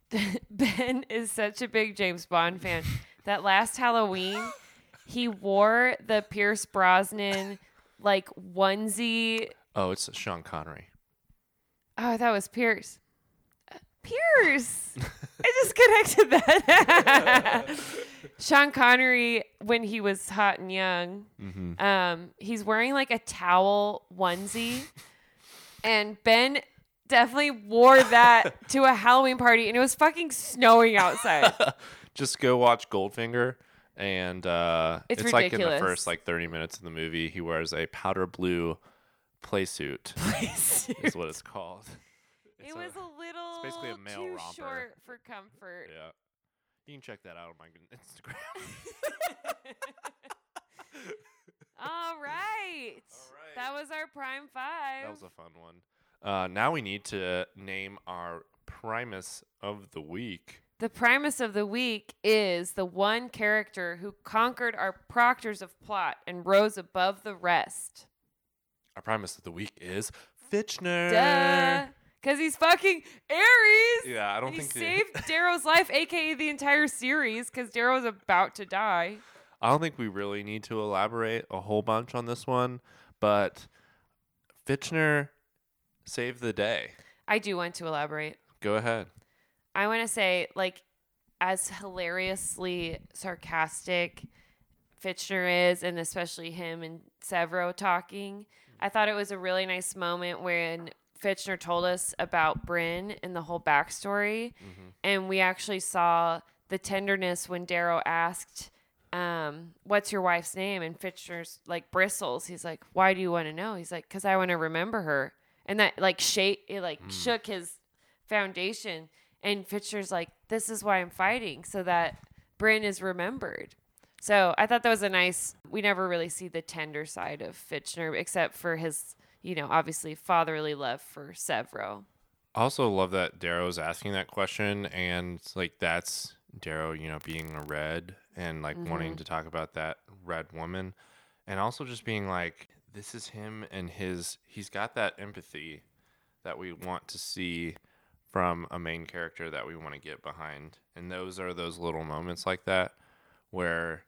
(laughs) ben is such a big James Bond fan that last Halloween he wore the Pierce Brosnan like onesie. oh, it's Sean Connery. Oh, it was Pierce. Pierce. I just connected that. (laughs) Sean Connery when he was hot and young. Um, he's wearing like a towel onesie, and Ben definitely wore that (laughs) to a Halloween party, and it was fucking snowing outside. (laughs) Just go watch Goldfinger, and uh, It's like in the first like thirty minutes of the movie, he wears a powder blue play suit. is what it's called. It was a little it's basically a male too romper. short for comfort. yeah. You can check that out on my Instagram. (laughs) (laughs) All right. That was our prime five. that was a fun one. Uh, now we need to name our Primus of the week. the primus of the week is the one character who conquered our proctors of plot and rose above the rest. Our Primus of the week is Fitchner. Duh. Because he's fucking Ares. Yeah, I don't he think the- saved (laughs) Darrow's life, aka the entire series, because Darrow's about to die. I don't think we really need to elaborate a whole bunch on this one, but Fitchner saved the day. I do want to elaborate. Go ahead. I want to say, like, as hilariously sarcastic Fitchner is, and especially him and Sevro talking, I thought it was a really nice moment when Fitchner told us about Bryn and the whole backstory. And we actually saw the tenderness when Darrow asked, um, What's your wife's name? And Fitchner's like bristles. He's like, Why do you want to know? He's like, Because I want to remember her. And that like shake, it like shook his foundation. And Fitchner's like, This is why I'm fighting, so that Bryn is remembered. So I thought that was a nice. We never really see the tender side of Fitchner, except for his, you know, obviously fatherly love for Sevro. I also love that Darrow's asking that question, and like that's Darrow, you know, being a red and like wanting mm-hmm. to talk about that red woman, and also just being like, this is him and his. He's got that empathy that we want to see from a main character that we want to get behind, and those are those little moments like that where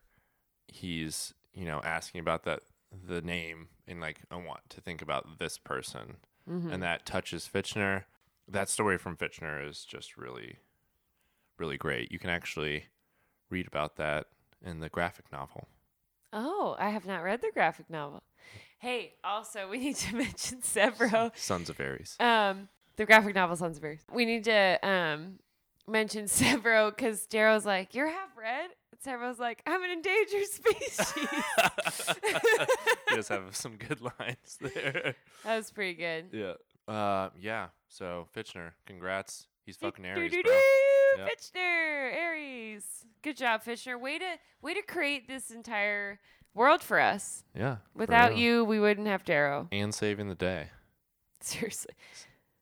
he's you know asking about that the name and like I want to think about this person and that touches Fitchner. That story from Fitchner is just really, really great. You can actually read about that in the graphic novel. Oh, I have not read the graphic novel. Hey, also we need to (laughs) mention Sevro. Sons of Ares. Um, the graphic novel Sons of Ares. We need to um mention (laughs) Sevro because Darrow's like, "You're half red." And was like, "I'm an endangered species." (laughs) he does have some good lines there. that was pretty good. Yeah. Uh, yeah. So Fitchner, congrats. He's fucking Ares, bro. Yep. Fitchner, Ares. Good job, Fitchner. Way to way to create this entire world for us. Yeah. Without real. you, we wouldn't have Darrow. and saving the day. Seriously,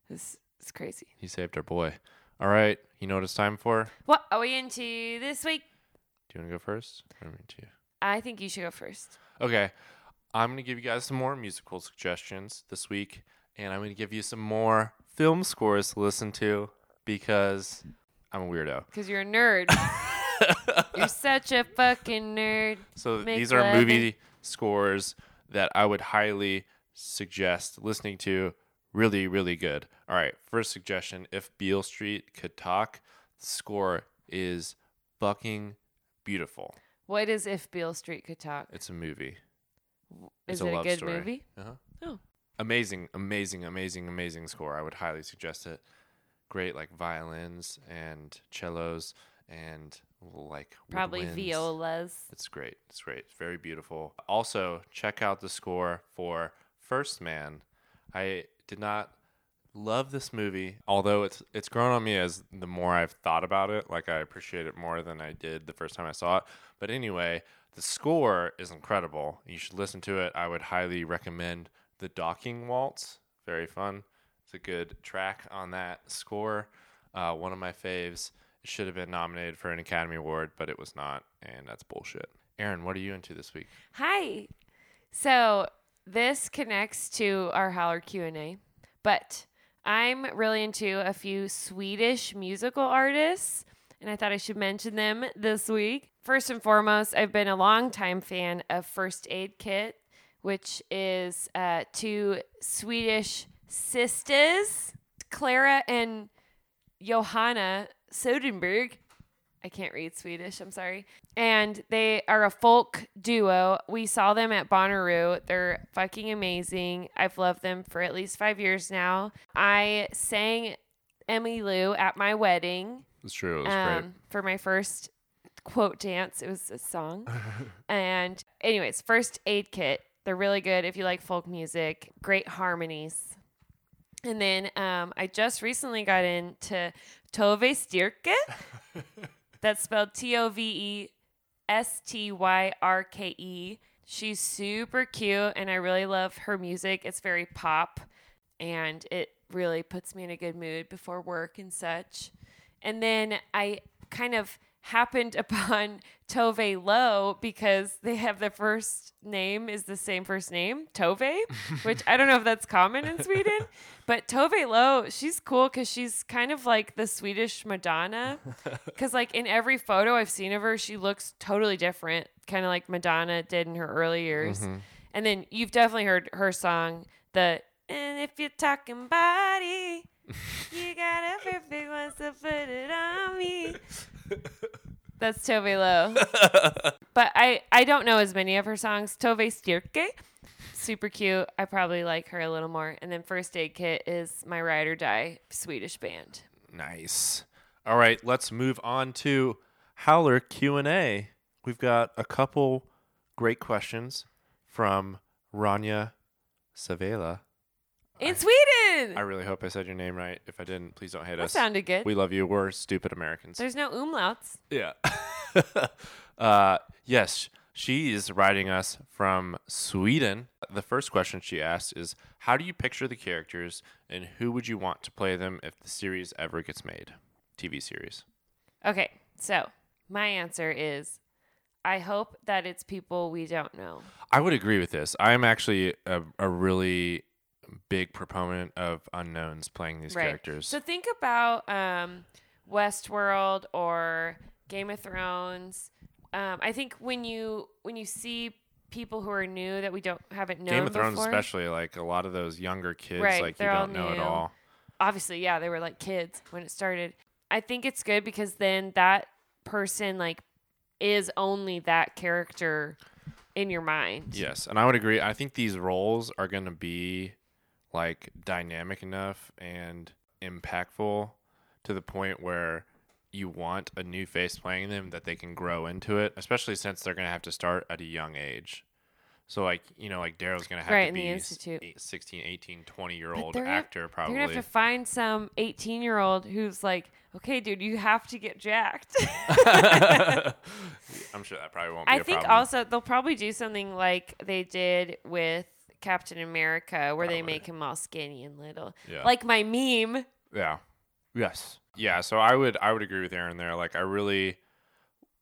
this is crazy. He saved our boy. All right. You know what it's time for? What are we into this week? You want to go first? Or me too? I think you should go first. Okay. I'm going to give you guys some more musical suggestions this week, and I'm going to give you some more film scores to listen to because I'm a weirdo. Because you're a nerd. (laughs) you're such a fucking nerd. So Make these are movie scores that I would highly suggest listening to. Really, really good. All right. First suggestion if Beale Street could talk, the score is fucking beautiful. What is If Beale Street Could Talk? It's a movie. Is it's a it a love good story. movie? Uh-huh. Oh. Amazing, amazing, amazing, amazing score. I would highly suggest it. Great, like violins and cellos and like Probably woodwinds. violas. It's great. It's great. It's very beautiful. Also, check out the score for First Man. I did not love this movie, although it's it's grown on me as the more I've thought about it. Like I appreciate it more than I did the first time I saw it. But anyway, the score is incredible. You should listen to it. I would highly recommend the Docking Waltz. Very fun. It's a good track on that score. Uh, one of my faves. It should have been nominated for an Academy Award, but it was not, and that's bullshit. Aaron, what are you into this week? Hi. So this connects to our Howler Q and A, but I'm really into a few Swedish musical artists, and I thought I should mention them this week. First and foremost, I've been a longtime fan of First Aid Kit, which is uh, two Swedish sisters, Klara and Johanna Soderberg. I can't read Swedish. I'm sorry. And they are a folk duo. We saw them at Bonnaroo. They're fucking amazing. I've loved them for at least five years now. I sang Emmylou at my wedding It's true. It was um, for my first quote dance. It was a song. (laughs) and, anyways, first aid kit. They're really good if you like folk music. Great harmonies. And then um, I just recently got into Tove Styrke. (laughs) That's spelled T O V E S T Y R K E. She's super cute, and I really love her music. It's very pop, and it really puts me in a good mood before work and such. And then I kind of happened (laughs) upon Tove Lo because they have the first name is the same first name, Tove, (laughs) which I don't know if that's common in Sweden, but Tove Lo, she's cool because she's kind of like the Swedish Madonna. (laughs) Because like in every photo I've seen of her, she looks totally different, kind of like Madonna did in her early years. Mm-hmm. And then you've definitely heard her song, the and if you're talking body, you got a perfect one, so put it on me. That's Tove Lo. (laughs) but I, I don't know as many of her songs. Tove Styrke, super cute. I probably like her a little more. And then First Aid Kit is my ride or die Swedish band. Nice. All right, let's move on to Howler Q&A. We've got a couple great questions from Rania Savela. In Sweden! I really hope I said your name right. If I didn't, please don't hate that us. sounded good. We love you. We're stupid Americans. There's no umlauts. Yeah. (laughs) uh, yes, she is writing us from Sweden. The first question she asked is How do you picture the characters and who would you want to play them if the series ever gets made? TV series. Okay, so my answer is I hope that it's people we don't know. I would agree with this. I'm actually a, a really big proponent of unknowns playing these characters. So think about um, Westworld or Game of Thrones. Um, I think when you when you see people who are new that we don't haven't known Game of Thrones, before, especially, like a lot of those younger kids, Right, like you don't know at all. obviously, yeah, they were like kids when it started. I think it's good because then that person like is only that character in your mind. Yes, and I would agree. I think these roles are going to be like dynamic enough and impactful to the point where you want a new face playing them that they can grow into it, especially since they're going to have to start at a young age. So like, you know, like Darrow's going to have Right, to the be s- institute. 16, 18, 20 year old they're gonna- actor probably. You're gonna have to find some 18 year old who's like, okay, dude, you have to get jacked. (laughs) (laughs) I'm sure that probably won't be I think problem. also they'll probably do something like they did with Captain America, where they make him all skinny and little, Yeah. like my meme. Yeah. Yes. Yeah. So I would I would agree with Aaron there. Like I really,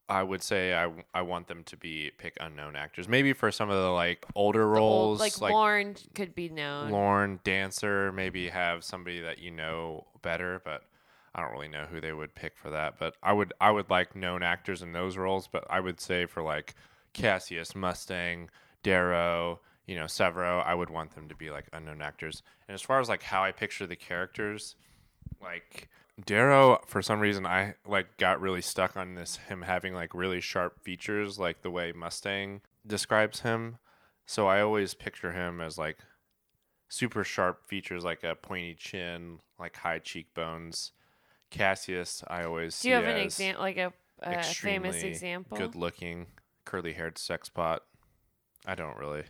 I would say I I want them to be pick unknown actors. Maybe for some of the like older The old- roles, like, like Lorne could be known. Lorne, dancer. Maybe have somebody that you know better, but. I don't really know who they would pick for that, but I would I would like known actors in those roles. But I would say for like Cassius, Mustang, Darrow, you know, Sevro, I would want them to be like unknown actors. And as far as like how I picture the characters, like Darrow, for some reason, I like got really stuck on this him having like really sharp features, like the way Mustang describes him. So I always picture him as like super sharp features, like a pointy chin, like high cheekbones. Cassius, I always do you have an example, like a, a famous example? good looking, curly haired sex pot. I don't really.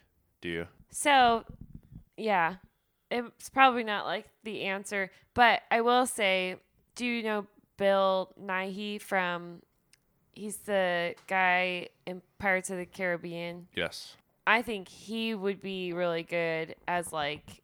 Do you? So, yeah, it's probably not like the answer, but I will say, do you know Bill Nighy from? He's the guy in Pirates of the Caribbean. Yes. I think he would be really good as like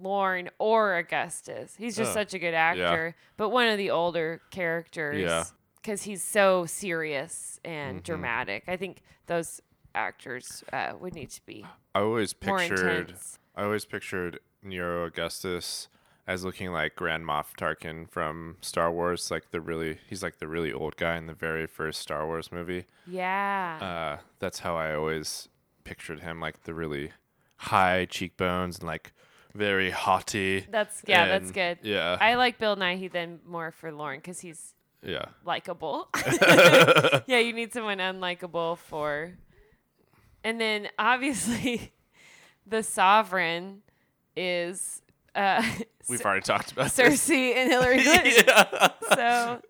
Lorne or Augustus. He's just Oh, such a good actor, but one of the older characters. Yeah. Because he's so serious and Mhm. dramatic. I think those actors uh, would need to be I always pictured. I always pictured Nero Augustus as looking like Grand Moff Tarkin from Star Wars, like the really he's like the really old guy in the very first Star Wars movie. Yeah. Uh, that's how I always pictured him, like the really high cheekbones and like very haughty. that's yeah, that's good. Yeah, I like Bill Nighy then more for Lorne because he's Yeah. likable. (laughs) (laughs) yeah, you need someone unlikable for. And then obviously, (laughs) the sovereign is uh, (laughs) We've already talked about this. Cersei and Hillary (laughs) Clinton. yeah. So,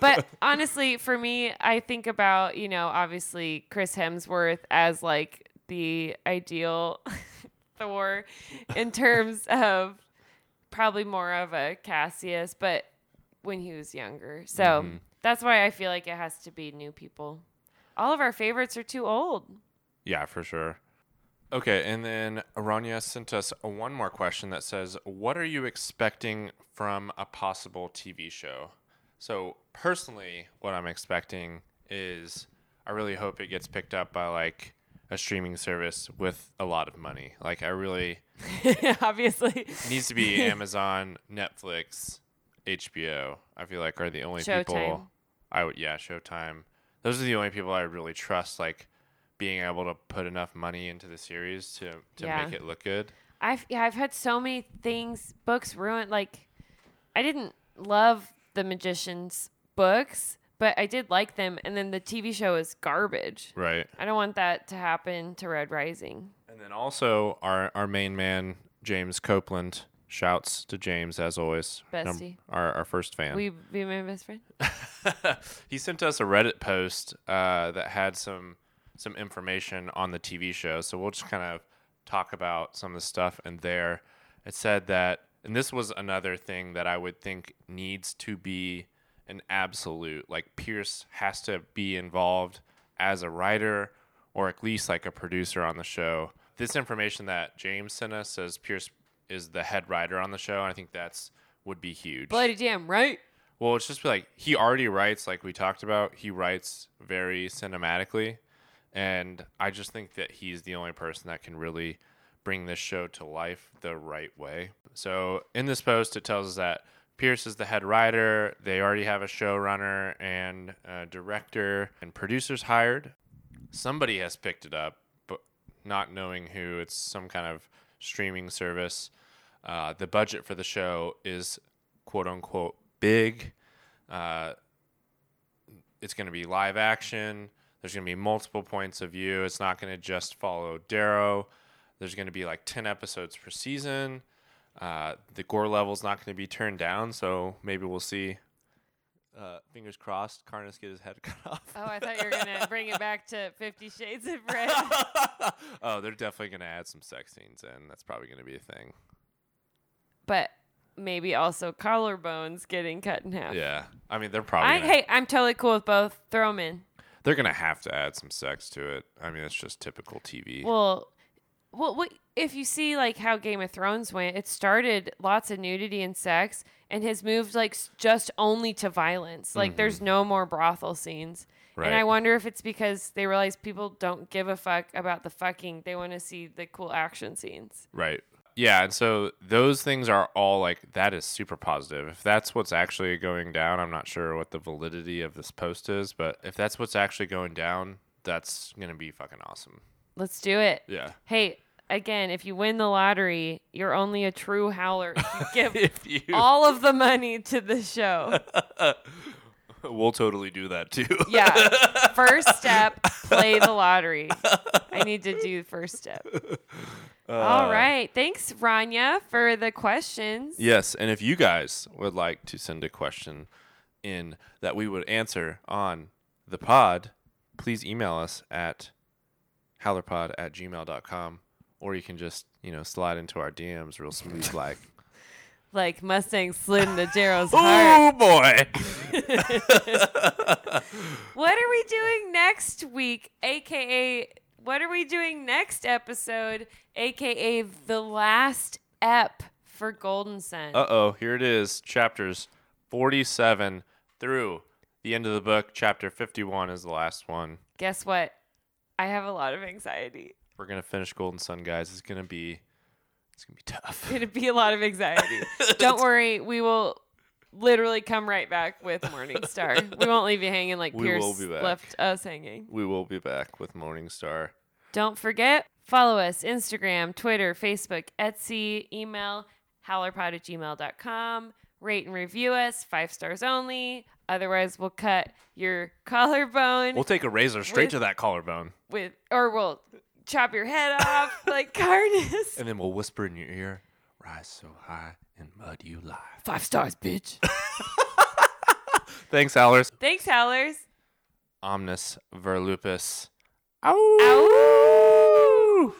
but honestly, for me, I think about you know obviously Chris Hemsworth as like the ideal Thor in terms of probably more of a Cassius, but when he was younger. So Mm-hmm. that's why I feel like it has to be new people. All of our favorites are too old. Yeah, for sure. Okay, and then Aranya sent us one more question that says, "What are you expecting from a possible TV show?" So personally, what I'm expecting is, I really hope it gets picked up by like a streaming service with a lot of money. Like, I really (laughs) Obviously, needs to be (laughs) Amazon, Netflix, HBO. I feel like are the only Showtime. people I would yeah, Showtime. Those are the only people I really trust like being able to put enough money into the series to to Yeah. make it look good. I've yeah, I've had so many things books ruined. Like, I didn't love the magician's books, but I did like them. And then the TV show is garbage. Right. I don't want that to happen to Red Rising. And then also our our main man James Copeland shouts to James as always. num- Bestie. our our first fan. You be my best friend? (laughs) he sent us a Reddit post uh, that had some some information on the TV show. So we'll just kind of talk about some of the stuff in there. It said that, and this was another thing that I would think needs to be an absolute. Like Pierce has to be involved as a writer or at least like a producer on the show. This information that James sent us says Pierce is the head writer on the show, and I think that's would be huge. Bloody damn right. Well, it's just like he already writes, like we talked about. He writes very cinematically, and I just think that he's the only person that can really bring this show to life the right way. So in this post, it tells us that Pierce is the head writer. They already have a showrunner and a director and producers hired. Somebody has picked it up, but not knowing who. It's some kind of streaming service. Uh, the budget for the show is quote unquote big. Uh, it's going to be live action. There's going to be multiple points of view. It's not going to just follow Darrow. There's going to be like 10 episodes per season. Uh, the gore level's not going to be turned down, so maybe we'll see. Uh, fingers crossed, Karnus get his head (laughs) cut off. Oh, I thought you were gonna (laughs) bring it back to Fifty Shades of Red. (laughs) oh, they're definitely going to add some sex scenes in. That's probably going to be a thing. but maybe also collarbones getting cut in half. Yeah, I mean they're probably. I gonna, hey, I'm totally cool with both. Throw them in. They're gonna have to add some sex to it. I mean, it's just typical TV. Well, well, what, if you see like how Game of Thrones went, it started lots of nudity and sex, and has moved like just only to violence. Like there's mm-hmm. no more brothel scenes. And I wonder if it's because they realize people don't give a fuck about the fucking. They want to see the cool action scenes. Right. Yeah, and so those things are all like that is super positive. If that's what's actually going down, I'm not sure what the validity of this post is, but if that's what's actually going down, that's gonna be fucking awesome. Let's do it. Yeah. Hey, again, if you win the lottery, you're only a true howler if you (laughs) give If you, all of the money to the show. (laughs) we'll totally do that too. Yeah. First step, (laughs) play the lottery. I need to do first step. Uh, All right. Thanks, Rania, for the questions. Yes, and if you guys would like to send a question in that we would answer on the pod, please email us at howlerpod at gmail.com or you can just, you know, slide into our DMs real smooth (laughs) like, Like Mustang slid into Darrow's (laughs) heart. oh boy. (laughs) What are we doing next week? AKA, what are we doing next episode? AKA, the last ep for Golden Son. Uh oh, here it is. Chapters 47 through the end of the book. Chapter 51 is the last one. Guess what? I have a lot of anxiety. We're going to finish Golden Son, guys. It's going to be. It's gonna be tough. It's gonna be a lot of anxiety. (laughs) Don't worry, we will literally come right back with Morningstar. (laughs) we won't leave you hanging like we Pierce left us hanging. We will be back with Morningstar. Don't forget, follow us Instagram, Twitter, Facebook, Etsy, email, howlerpod at gmail.com. Rate and review us, five stars only. Otherwise, we'll cut your (laughs) collarbone. We'll take a razor straight with, to that collarbone. With or we'll chop your head off (laughs) like Karnus. And then we'll whisper in your ear, rise so high and mud you lie. Five stars, bitch. (laughs) Thanks, Howlers. Thanks, Howlers. Omnis vir lupus. Ow! Ow!